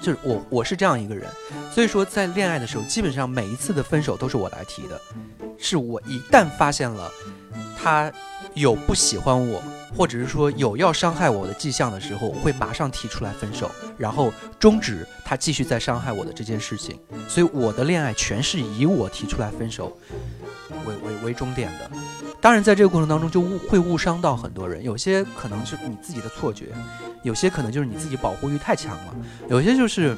Speaker 2: 就是我我是这样一个人，所以说在恋爱的时候，基本上每一次的分手都是我来提的，是我一旦发现了他有不喜欢我，或者是说有要伤害我的迹象的时候，我会马上提出来分手，然后终止他继续再伤害我的这件事情。所以我的恋爱全是以我提出来分手为为为终点的。当然，在这个过程当中就误会误伤到很多人，有些可能是你自己的错觉，有些可能就是你自己保护欲太强了，有些就是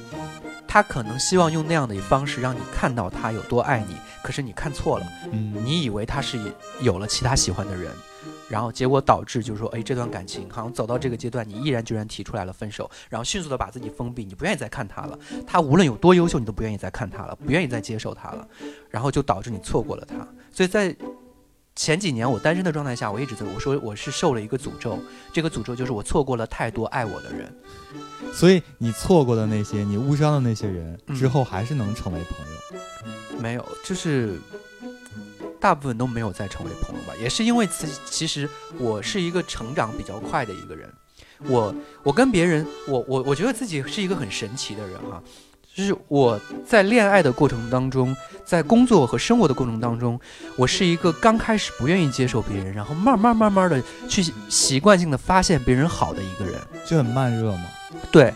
Speaker 2: 他可能希望用那样的方式让你看到他有多爱你，可是你看错了，
Speaker 3: 嗯，
Speaker 2: 你以为他是有了其他喜欢的人，然后结果导致就是说，哎，这段感情好像走到这个阶段，你毅然决然提出来了分手，然后迅速的把自己封闭，你不愿意再看他了，他无论有多优秀，你都不愿意再看他了，不愿意再接受他了，然后就导致你错过了他，所以在。前几年我单身的状态下，我一直在我说我是受了一个诅咒，这个诅咒就是我错过了太多爱我的人。
Speaker 3: 所以你错过的那些，你误伤的那些人，
Speaker 2: 嗯
Speaker 3: 之后还是能成为朋友。
Speaker 2: 没有，就是大部分都没有再成为朋友吧，也是因为自己其实我是一个成长比较快的一个人，我我跟别人，我我我觉得自己是一个很神奇的人哈、就是我在恋爱的过程当中，在工作和生活的过程当中，我是一个刚开始不愿意接受别人，然后慢慢慢慢的去习惯性的发现别人好的一个人。
Speaker 3: 就很慢热嘛。
Speaker 2: 对，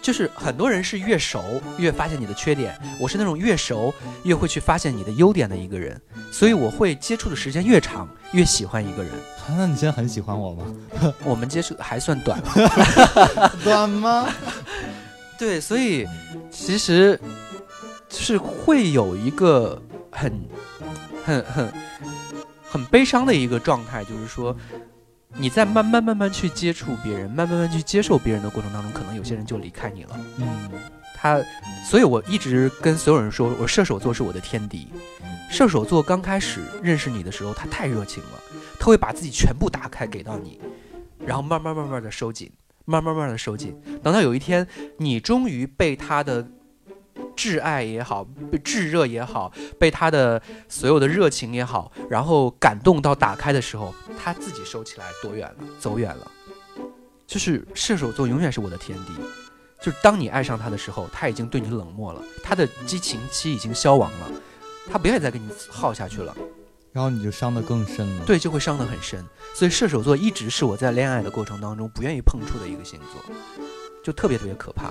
Speaker 2: 就是很多人是越熟越发现你的缺点，我是那种越熟越会去发现你的优点的一个人，所以我会接触的时间越长越喜欢一个人。
Speaker 3: 啊那你现在很喜欢我吗？(laughs)
Speaker 2: 我们接触还算短，(laughs)
Speaker 3: 短吗？
Speaker 2: 对，所以其实是会有一个很、很、很、很悲伤的一个状态，就是说。你在慢慢慢慢去接触别人，慢慢慢慢去接受别人的过程当中，可能有些人就离开你了。
Speaker 3: 嗯，
Speaker 2: 他，所以我一直跟所有人说，我射手座是我的天敌。射手座刚开始认识你的时候，他太热情了，他会把自己全部打开给到你，然后慢慢慢慢的收紧，慢慢慢慢的收紧，等到有一天你终于被他的挚爱也好，被炙热也好，被他的所有的热情也好，然后感动到打开的时候，他自己收起来，多远了，走远了。就是射手座永远是我的天敌，就是当你爱上他的时候，他已经对你冷漠了，他的激情期已经消亡了，他不愿意再跟你耗下去了，
Speaker 3: 然后你就伤得更深了。，
Speaker 2: 对，就会伤得很深。所以射手座一直是我在恋爱的过程当中不愿意碰触的一个星座，就特别特别可怕。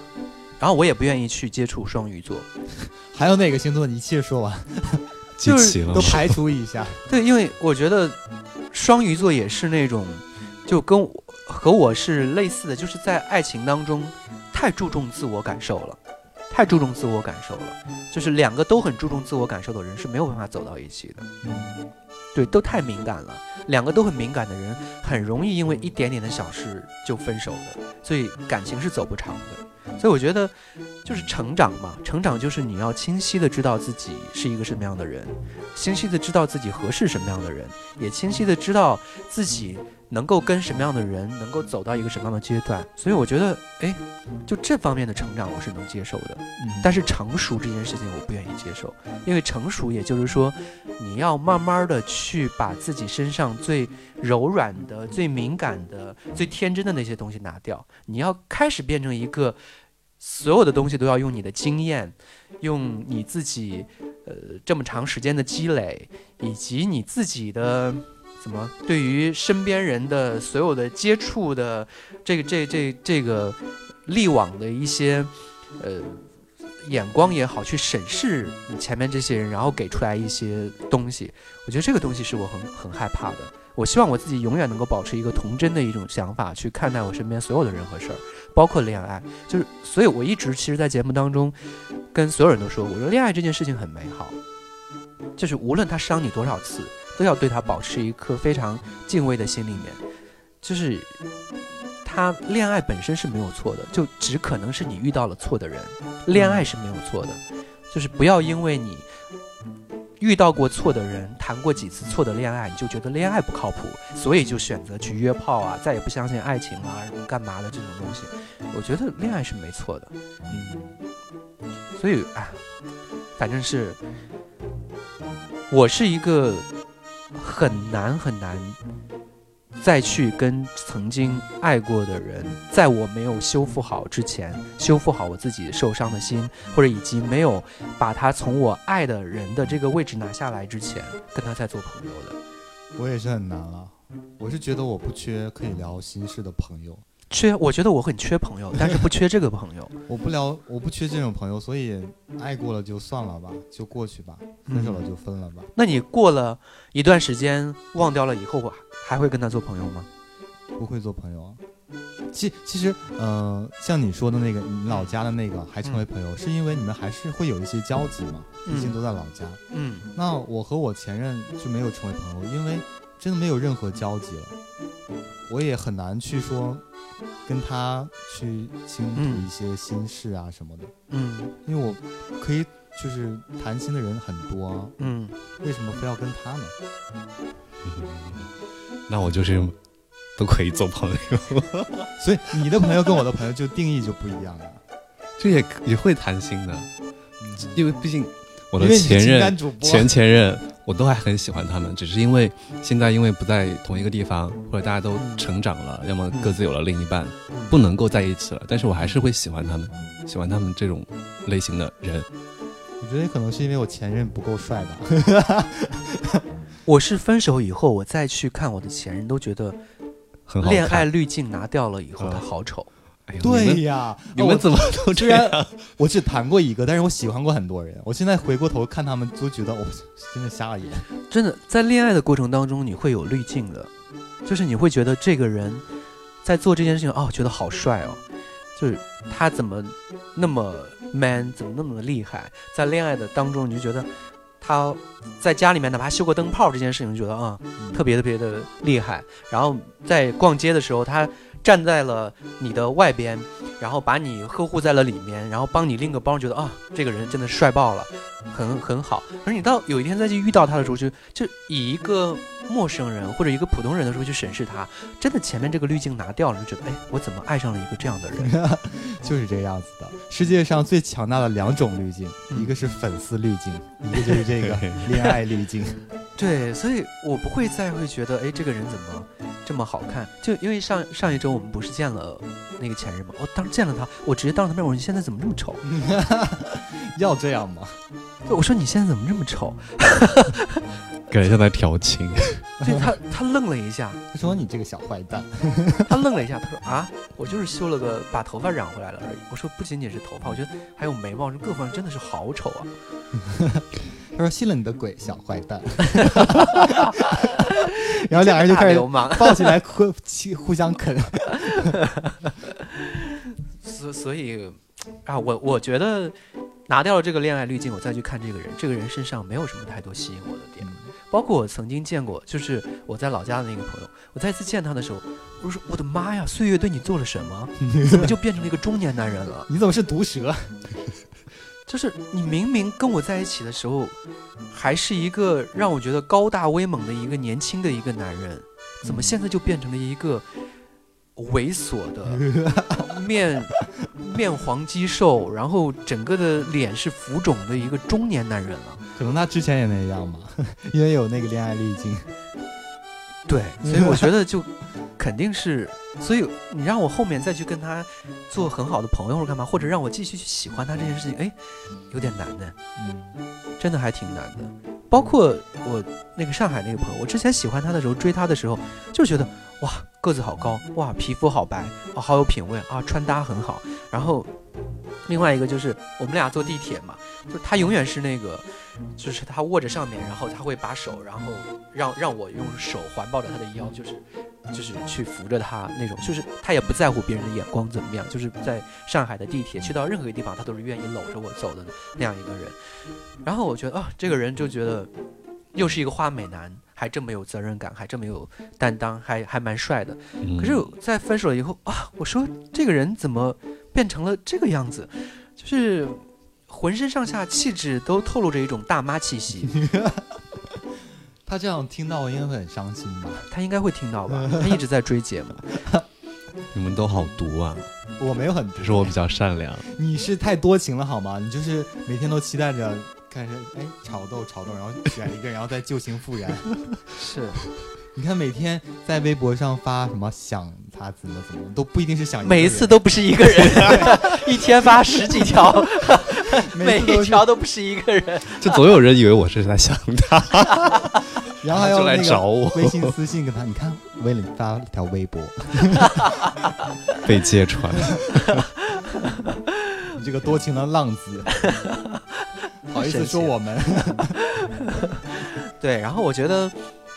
Speaker 2: 然后我也不愿意去接触双鱼座，(laughs)
Speaker 3: 还有哪个星座？你一气说完，(laughs)
Speaker 2: 就是
Speaker 3: 都排除一下。(laughs)
Speaker 2: 对，因为我觉得双鱼座也是那种，就跟我和我是类似的，就是在爱情当中太注重自我感受了，太注重自我感受了，就是两个都很注重自我感受的人是没有办法走到一起的。
Speaker 3: 嗯，
Speaker 2: 对，都太敏感了。两个都很敏感的人，很容易因为一点点的小事就分手的，所以感情是走不长的。所以我觉得，就是成长嘛，成长就是你要清晰的知道自己是一个什么样的人，清晰的知道自己合适什么样的人，也清晰的知道自己能够跟什么样的人能够走到一个什么样的阶段。所以我觉得，哎，就这方面的成长我是能接受的。
Speaker 3: 嗯
Speaker 2: 但是成熟这件事情我不愿意接受，因为成熟也就是说，你要慢慢的去把自己身上最柔软的、最敏感的、最天真的那些东西拿掉，你要开始变成一个所有的东西都要用你的经验，用你自己呃这么长时间的积累，以及你自己的。怎么？对于身边人的所有的接触的这个这这这个历往的一些呃眼光也好，去审视你前面这些人，然后给出来一些东西。我觉得这个东西是我很很害怕的。我希望我自己永远能够保持一个童真的一种想法去看待我身边所有的人和事儿，包括恋爱。就是，所以我一直其实，在节目当中跟所有人都说，我说恋爱这件事情很美好，就是无论他伤你多少次，都要对他保持一颗非常敬畏的心里面。就是他恋爱本身是没有错的，就只可能是你遇到了错的人。恋爱是没有错的，就是不要因为你遇到过错的人，谈过几次错的恋爱，你就觉得恋爱不靠谱，所以就选择去约炮啊，再也不相信爱情啊，什么干嘛的这种东西。我觉得恋爱是没错的，
Speaker 3: 嗯，
Speaker 2: 所以啊，反正是我是一个很难很难再去跟曾经爱过的人，在我没有修复好之前，修复好我自己受伤的心，或者以及没有把他从我爱的人的这个位置拿下来之前，跟他再做朋友的。
Speaker 3: 我也是很难了。我是觉得我不缺可以聊心事的朋友，
Speaker 2: 缺，我觉得我很缺朋友，但是不缺这个朋友。(laughs)
Speaker 3: 我不聊，我不缺这种朋友，所以爱过了就算了吧，就过去吧，分手了就分了吧。
Speaker 2: 那你过了一段时间忘掉了以后，还会跟他做朋友吗？
Speaker 3: 不会做朋友啊。其其实，呃，像你说的那个，你老家的那个还成为朋友，是因为你们还是会有一些交集嘛？毕竟都在老家。
Speaker 2: 嗯，
Speaker 3: 那我和我前任就没有成为朋友，因为真的没有任何交集了。我也很难去说跟他去倾吐一些心事啊什么的。
Speaker 2: 嗯，
Speaker 3: 因为我可以就是谈心的人很多啊。
Speaker 2: 嗯，
Speaker 3: 为什么非要跟他呢？(laughs)
Speaker 4: 那我就是都可以做朋友，(laughs)
Speaker 3: 所以你的朋友跟我的朋友就定义就不一样了。
Speaker 4: 这也也会谈心的，
Speaker 3: 嗯，
Speaker 4: 因为毕竟我的前任前前任，我都还很喜欢他们，只是因为现在因为不在同一个地方，或者大家都成长了，要么各自有了另一半，不能够在一起了。但是我还是会喜欢他们，喜欢他们这种类型的人。
Speaker 3: 我觉得可能是因为我前任不够帅吧。(laughs)
Speaker 2: 我是分手以后，我再去看我的前任，都觉得
Speaker 4: 很好看。
Speaker 2: 恋爱滤镜拿掉了以后，
Speaker 4: 嗯
Speaker 2: 他好丑。
Speaker 4: 哎呦，
Speaker 3: 对呀，我
Speaker 4: 你们怎么都这样？
Speaker 3: 我只谈过一个，但是我喜欢过很多人。我现在回过头看他们，都觉得我、真的瞎了眼。
Speaker 2: 真的，在恋爱的过程当中，你会有滤镜的，就是你会觉得这个人在做这件事情，哦，觉得好帅哦，就是他怎么那么 man，怎么那么厉害？在恋爱的当中，你就觉得他在家里面哪怕修个灯泡这件事情，就觉得啊、特别特别的厉害。然后在逛街的时候，他站在了你的外边，然后把你呵护在了里面，然后帮你拎个包，觉得啊，这个人真的帅爆了，很很好。而你到有一天再去遇到他的时候，就就以一个陌生人或者一个普通人的时候去审视他，真的前面这个滤镜拿掉了，就觉得哎，我怎么爱上了一个这样的人？(laughs)
Speaker 3: 就是这样子的。世界上最强大的两种滤镜，
Speaker 2: 嗯
Speaker 3: 一个是粉丝滤镜，一个就是这个恋爱滤镜。(laughs)
Speaker 2: 对，所以我不会再会觉得，哎，这个人怎么这么好看？就因为上上一周我们不是见了那个前任嘛，我当时见了他，我直接当着他面我说你现在怎么这么丑？(laughs)
Speaker 3: 要这样吗？
Speaker 2: 对我说你现在怎么这么丑？(laughs)
Speaker 4: 感觉像在调情，(laughs)
Speaker 2: 对他他愣了一下，
Speaker 3: 他说你这个小坏蛋。
Speaker 2: 他愣了一下，他说啊，我就是修了个把头发染回来了而已。我说不仅仅是头发，我觉得还有眉毛，各方面真的是好丑啊。
Speaker 3: 他说信了你的鬼，小坏蛋。(laughs) 然后两人就开始
Speaker 2: 流氓。(laughs)
Speaker 3: 抱起来互互相啃。(laughs)
Speaker 2: 所所以啊，我我觉得拿掉了这个恋爱滤镜，我再去看这个人，这个人身上没有什么太多吸引我的点。包括我曾经见过，就是我在老家的那个朋友，我再次见他的时候，我说我的妈呀，岁月对你做了什么？你怎么就变成了一个中年男人了？
Speaker 3: 你怎么是毒蛇？
Speaker 2: 就是你明明跟我在一起的时候，还是一个让我觉得高大威猛的一个年轻的一个男人，怎么现在就变成了一个猥琐的 (laughs) 面面黄肌瘦，然后整个的脸是浮肿的一个中年男人了？
Speaker 3: 可能他之前也那样嘛，(laughs) 因为有那个恋爱滤镜。
Speaker 2: 对，所以我觉得就肯定是，所以你让我后面再去跟他做很好的朋友或者干嘛，或者让我继续去喜欢他这件事情，哎，有点难的。
Speaker 3: 嗯，
Speaker 2: 真的还挺难的。包括我那个上海那个朋友，我之前喜欢他的时候，追他的时候，就觉得哇个子好高，哇皮肤好白，啊好有品味啊，穿搭很好。然后另外一个就是我们俩坐地铁嘛，就是他永远是那个，就是他握着上面，然后他会把手，然后让让我用手环抱着他的腰，就是就是去扶着他那种，就是他也不在乎别人的眼光怎么样，就是在上海的地铁去到任何一个地方，他都是愿意搂着我走的那样一个人。然后我觉得啊，这个人就觉得又是一个花美男，还这么有责任感，还这么有担当，还还蛮帅的。可是，在分手了以后啊，我说这个人怎么变成了这个样子？就是浑身上下气质都透露着一种大妈气息。(laughs)
Speaker 3: 他这样听到应该会很伤心吧？
Speaker 2: 他应该会听到吧？他一直在追节目。(laughs)
Speaker 4: 你们都好毒啊！
Speaker 3: 我没有很
Speaker 4: 只是我比较善良。
Speaker 3: 你是太多情了好吗？你就是每天都期待着看谁哎炒豆炒豆，然后选一个，然后再旧情复燃。(laughs)
Speaker 2: 是，
Speaker 3: 你看每天在微博上发什么想他怎么怎么，都不一定是想个
Speaker 2: 每一次都不是一个人，(laughs) 一天发十几条，(laughs) 每一条都不是一个人。
Speaker 4: 就总有人以为我是在想他，
Speaker 3: 然后还有
Speaker 4: 就来找我，
Speaker 3: 微信私信给他，你看为了你发了一条微博，(laughs)
Speaker 4: 被揭穿。
Speaker 3: 你这个多情的浪子，好意思说我们？
Speaker 2: 对，然后我觉得。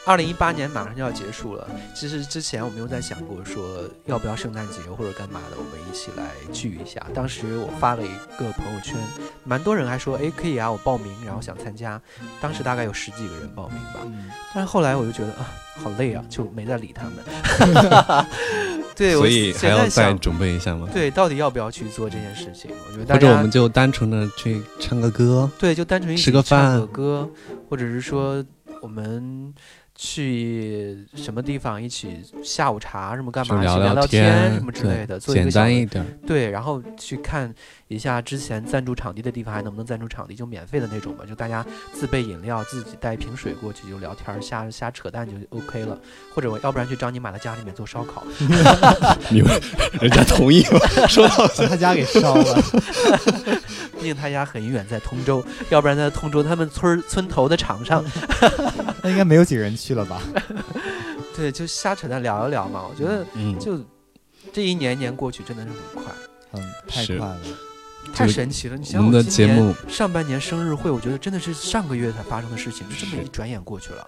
Speaker 2: 二零一八年马上就要结束了，其实之前我们有在想过说要不要圣诞节或者干嘛的，我们一起来聚一下。当时我发了一个朋友圈，蛮多人还说哎可以啊，我报名，然后想参加。当时大概有十几个人报名吧，但是后来我就觉得啊好累啊，就没再理他们。(laughs) 对，
Speaker 4: 所以还要再准备一下吗？
Speaker 2: 对，到底要不要去做这件事情？我觉得大
Speaker 4: 或者我们就单纯的去唱个歌，
Speaker 2: 对，就单纯一起
Speaker 4: 吃个
Speaker 2: 唱
Speaker 4: 饭
Speaker 2: 个歌，或者是说我们去什么地方一起下午茶什么干嘛，
Speaker 4: 去聊
Speaker 2: 一起聊聊
Speaker 4: 天
Speaker 2: 什么之类的，做一个
Speaker 4: 简单一点。
Speaker 2: 对，然后去看一下之前赞助场地的地方还能不能赞助场地，就免费的那种吧，就大家自备饮料，自己带一瓶水过去就聊天瞎瞎扯淡就 OK 了，或者我要不然去张尼玛的家里面做烧烤 (laughs) (laughs)
Speaker 4: 你们人家同意吗？(laughs) 说到
Speaker 3: 把他家给烧了，
Speaker 2: 毕竟他家很远，在通州，(laughs) 要不然在通州他们村儿村头的场上，(laughs)
Speaker 3: 那应该没有几个人去了吧？(laughs)
Speaker 2: 对，就瞎扯淡聊一聊嘛。我觉得
Speaker 4: 嗯，
Speaker 2: 就这一年一年过去真的是很快，
Speaker 3: 嗯，太快了。
Speaker 2: 太神奇了。你
Speaker 4: 我们的
Speaker 2: 想我今年
Speaker 4: 节目
Speaker 2: 上半年生日会，我觉得真的是上个月才发生的事情，就这么一转眼过去了。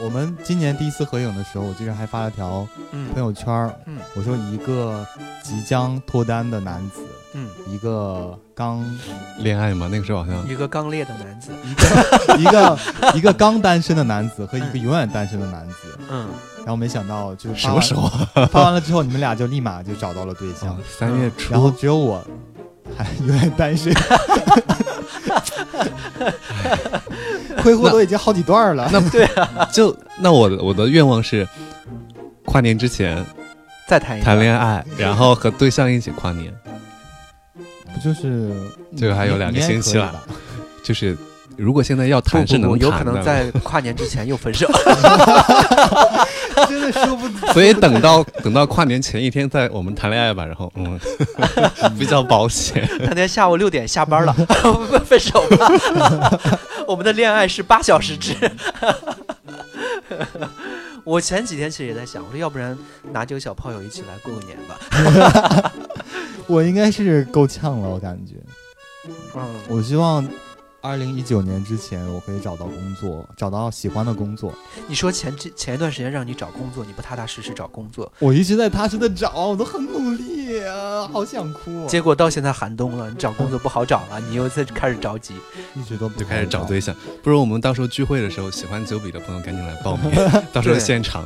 Speaker 3: 我们今年第一次合影的时候，我竟然还发了条
Speaker 2: 嗯
Speaker 3: 朋友圈儿，
Speaker 2: 嗯
Speaker 3: 我说一个即将脱单的男子，
Speaker 2: 嗯，
Speaker 3: 一个刚
Speaker 4: 恋爱嘛，那个时候好像
Speaker 2: 一个刚烈的男子，
Speaker 3: 一个一个刚单身的男子和一个永远单身的男子，
Speaker 2: 嗯，
Speaker 3: 然后没想到就是
Speaker 4: 什么时候啊？
Speaker 3: 发完了之后，你们俩就立马就找到了对象
Speaker 4: 哦，三月初
Speaker 3: 然后，只有我还 (laughs) 有点单身，(laughs) 挥霍都已经好几段了。
Speaker 4: 那对就那我的我的愿望是，跨年之前
Speaker 2: 再谈一
Speaker 4: 谈恋爱，然后和对象一起跨年，
Speaker 3: 不就是
Speaker 4: 这个还有两个星期了就是如果现在要谈是能
Speaker 2: 不不，有可
Speaker 4: 谈的，
Speaker 2: 能在跨年之前又分手。(laughs)
Speaker 3: 真的说不 (laughs)
Speaker 4: 所以等到等到跨年前一天再我们谈恋爱吧，然后嗯，(laughs) 比较保险。(laughs)
Speaker 2: 那天下午六点下班了，分手吧。我们的恋爱是八小时制。我前几天其实也在想，我说要不然拿几个小炮友一起来过个年吧。
Speaker 3: 我应该是够呛了，我感觉。
Speaker 2: 嗯，
Speaker 3: 我希望二零一九年之前，我可以找到工作，找到喜欢的工作。
Speaker 2: 你说前这前一段时间让你找工作，你不踏踏实实找工作，
Speaker 3: 我一直在踏实的找，我都很努力啊，好想哭、
Speaker 2: 结果到现在寒冬了，你找工作不好找了，你又在开始着急。
Speaker 3: 一直都
Speaker 4: 就开始找对象，不如我们到时候聚会的时候，喜欢九比的朋友赶紧来报名，(laughs) 到时候现场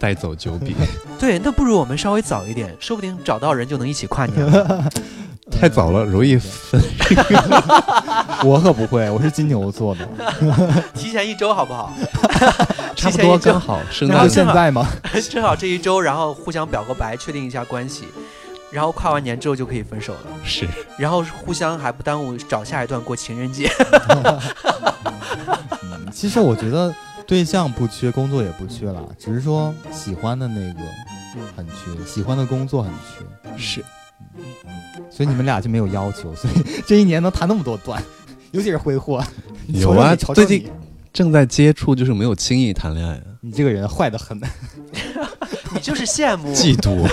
Speaker 4: 带走九比。
Speaker 2: 对，那不如我们稍微早一点，说不定找到人就能一起跨年了。(laughs)
Speaker 4: 太早了，容易分。
Speaker 3: 我可不会，我是金牛座的，(laughs)
Speaker 2: 提前一周好不好？
Speaker 4: 差不多刚好圣
Speaker 3: 那就
Speaker 4: 诞
Speaker 3: 现在吗？(laughs)
Speaker 2: 正好这一周，然后互相表个白，确定一下关系，然后跨完年之后就可以分手了，
Speaker 4: 是
Speaker 2: 然后互相还不耽误找下一段过情人节。
Speaker 3: 嗯，(laughs) 其实我觉得对象不缺，工作也不缺了，只是说喜欢的那个
Speaker 2: 嗯，
Speaker 3: 很缺，喜欢的工作很缺，
Speaker 4: 是，
Speaker 3: 所以你们俩就没有要求，(laughs) 所以这一年能谈那么多段，(laughs) 尤其是挥霍。
Speaker 4: 有啊最近正在接触，就是没有轻易谈恋爱啊，
Speaker 3: 你这个人坏的很，(laughs)
Speaker 2: 你就是羡慕。
Speaker 4: 嫉妒，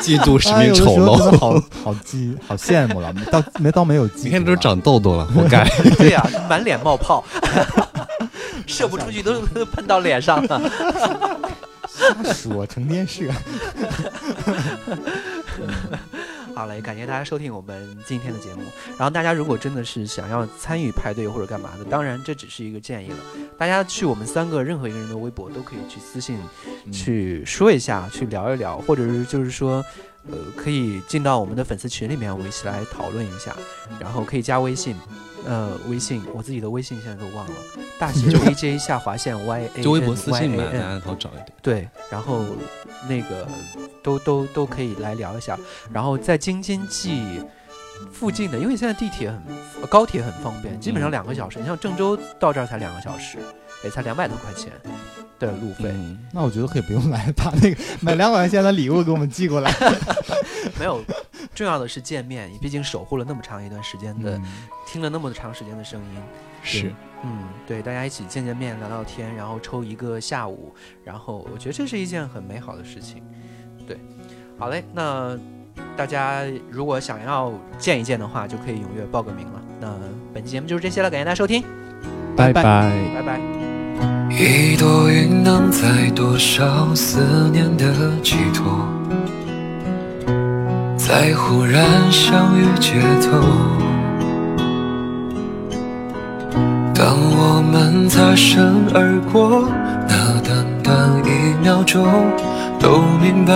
Speaker 4: 嫉妒是名
Speaker 3: 哎有的时
Speaker 4: 丑陋。
Speaker 3: 好好嫉好羡慕了，到没到没有嫉妒啊，
Speaker 4: 你看都长痘痘了，活该。
Speaker 2: 对呀、满脸冒泡，射不出去都都喷到脸上了。
Speaker 3: 瞎说成电视。
Speaker 2: 好嘞，感谢大家收听我们今天的节目。然后大家如果真的是想要参与派对或者干嘛的，当然这只是一个建议了。大家去我们三个任何一个人的微博都可以去私信
Speaker 3: 嗯
Speaker 2: 去说一下，去聊一聊，或者是就是说，呃，可以进到我们的粉丝群里面，我们一起来讨论一下。然后可以加微信，呃，微信我自己的微信现在都忘了，大写 (laughs) A J 下划线 Y A
Speaker 4: 就微博私信
Speaker 2: A
Speaker 4: 嘛，大
Speaker 2: N
Speaker 4: 家好找一点。
Speaker 2: 对，然后那个都都都可以来聊一下。然后在京津冀附近的，因为现在地铁很、呃高铁很方便，基本上
Speaker 4: 嗯
Speaker 2: 两个小时。你像郑州到这儿才两个小时，也才两百多块钱。的路费。
Speaker 4: 嗯，
Speaker 3: 那我觉得可以不用来，把那个买两百块钱的礼物给我们寄过来。(laughs) (laughs)
Speaker 2: 没有，重要的是见面，毕竟守护了那么长一段时间的，
Speaker 3: 嗯
Speaker 2: 听了那么长时间的声音。
Speaker 4: 是，
Speaker 2: 嗯，对，大家一起见见面，聊聊天，然后抽一个下午，然后我觉得这是一件很美好的事情。对，好嘞，那大家如果想要见一见的话，就可以踊跃报个名了。那本期节目就是这些了，感谢大家收听，
Speaker 3: 拜
Speaker 4: 拜拜。
Speaker 2: 拜拜。
Speaker 1: 一朵云能载多少思念的寄托，在忽然相遇街头。当我们擦身而过，那短短一秒钟，都明白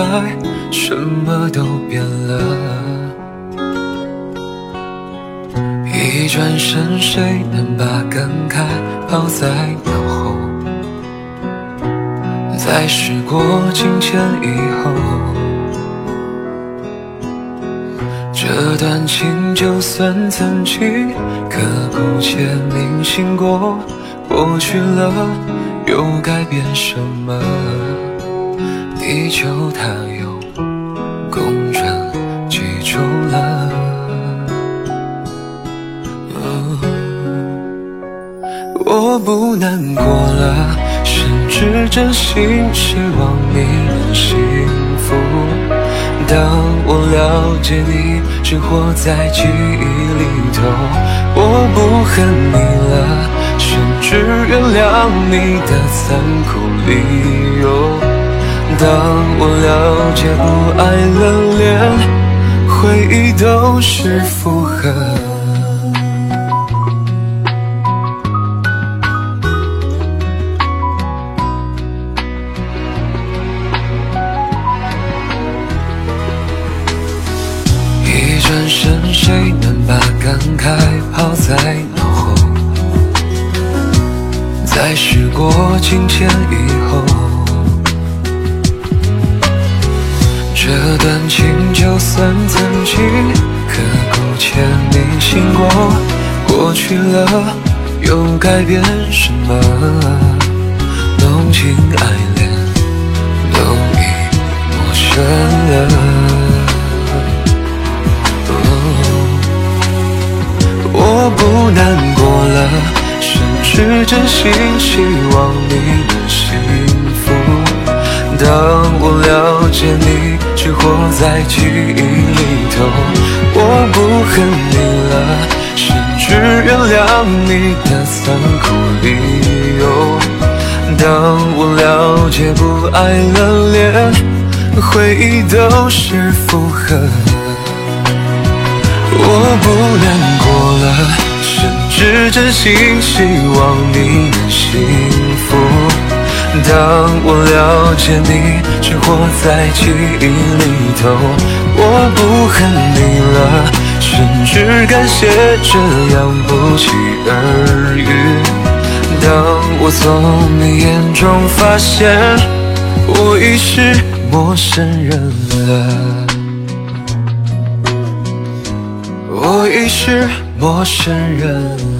Speaker 1: 什么都变了。一转身，谁能把感慨抛在脑？在时过境迁以后，这段情就算曾经刻骨且铭心过，过去了又改变什么？地球它又公转几周了。我不难过了，是真心希望你能幸福。当我了解你只活在记忆里头，我不恨你了，甚至原谅你的残酷理由。当我了解不爱了，连回忆都是负荷。身，谁能把感慨抛在脑后？在时过境迁以后，这段情就算曾经刻骨且铭心过，过去了又改变什么？浓情爱恋都已陌生了。难过了，甚至真心希望你能幸福。当我了解你只活在记忆里头，我不恨你了，甚至原谅你的残酷理由。当我了解不爱了，连回忆都是负荷。我不难过了，是真心希望你能幸福。当我了解你只活在记忆里头，我不恨你了，甚至感谢这样不期而遇。当我从你眼中发现，我已是陌生人了。我已是陌生人。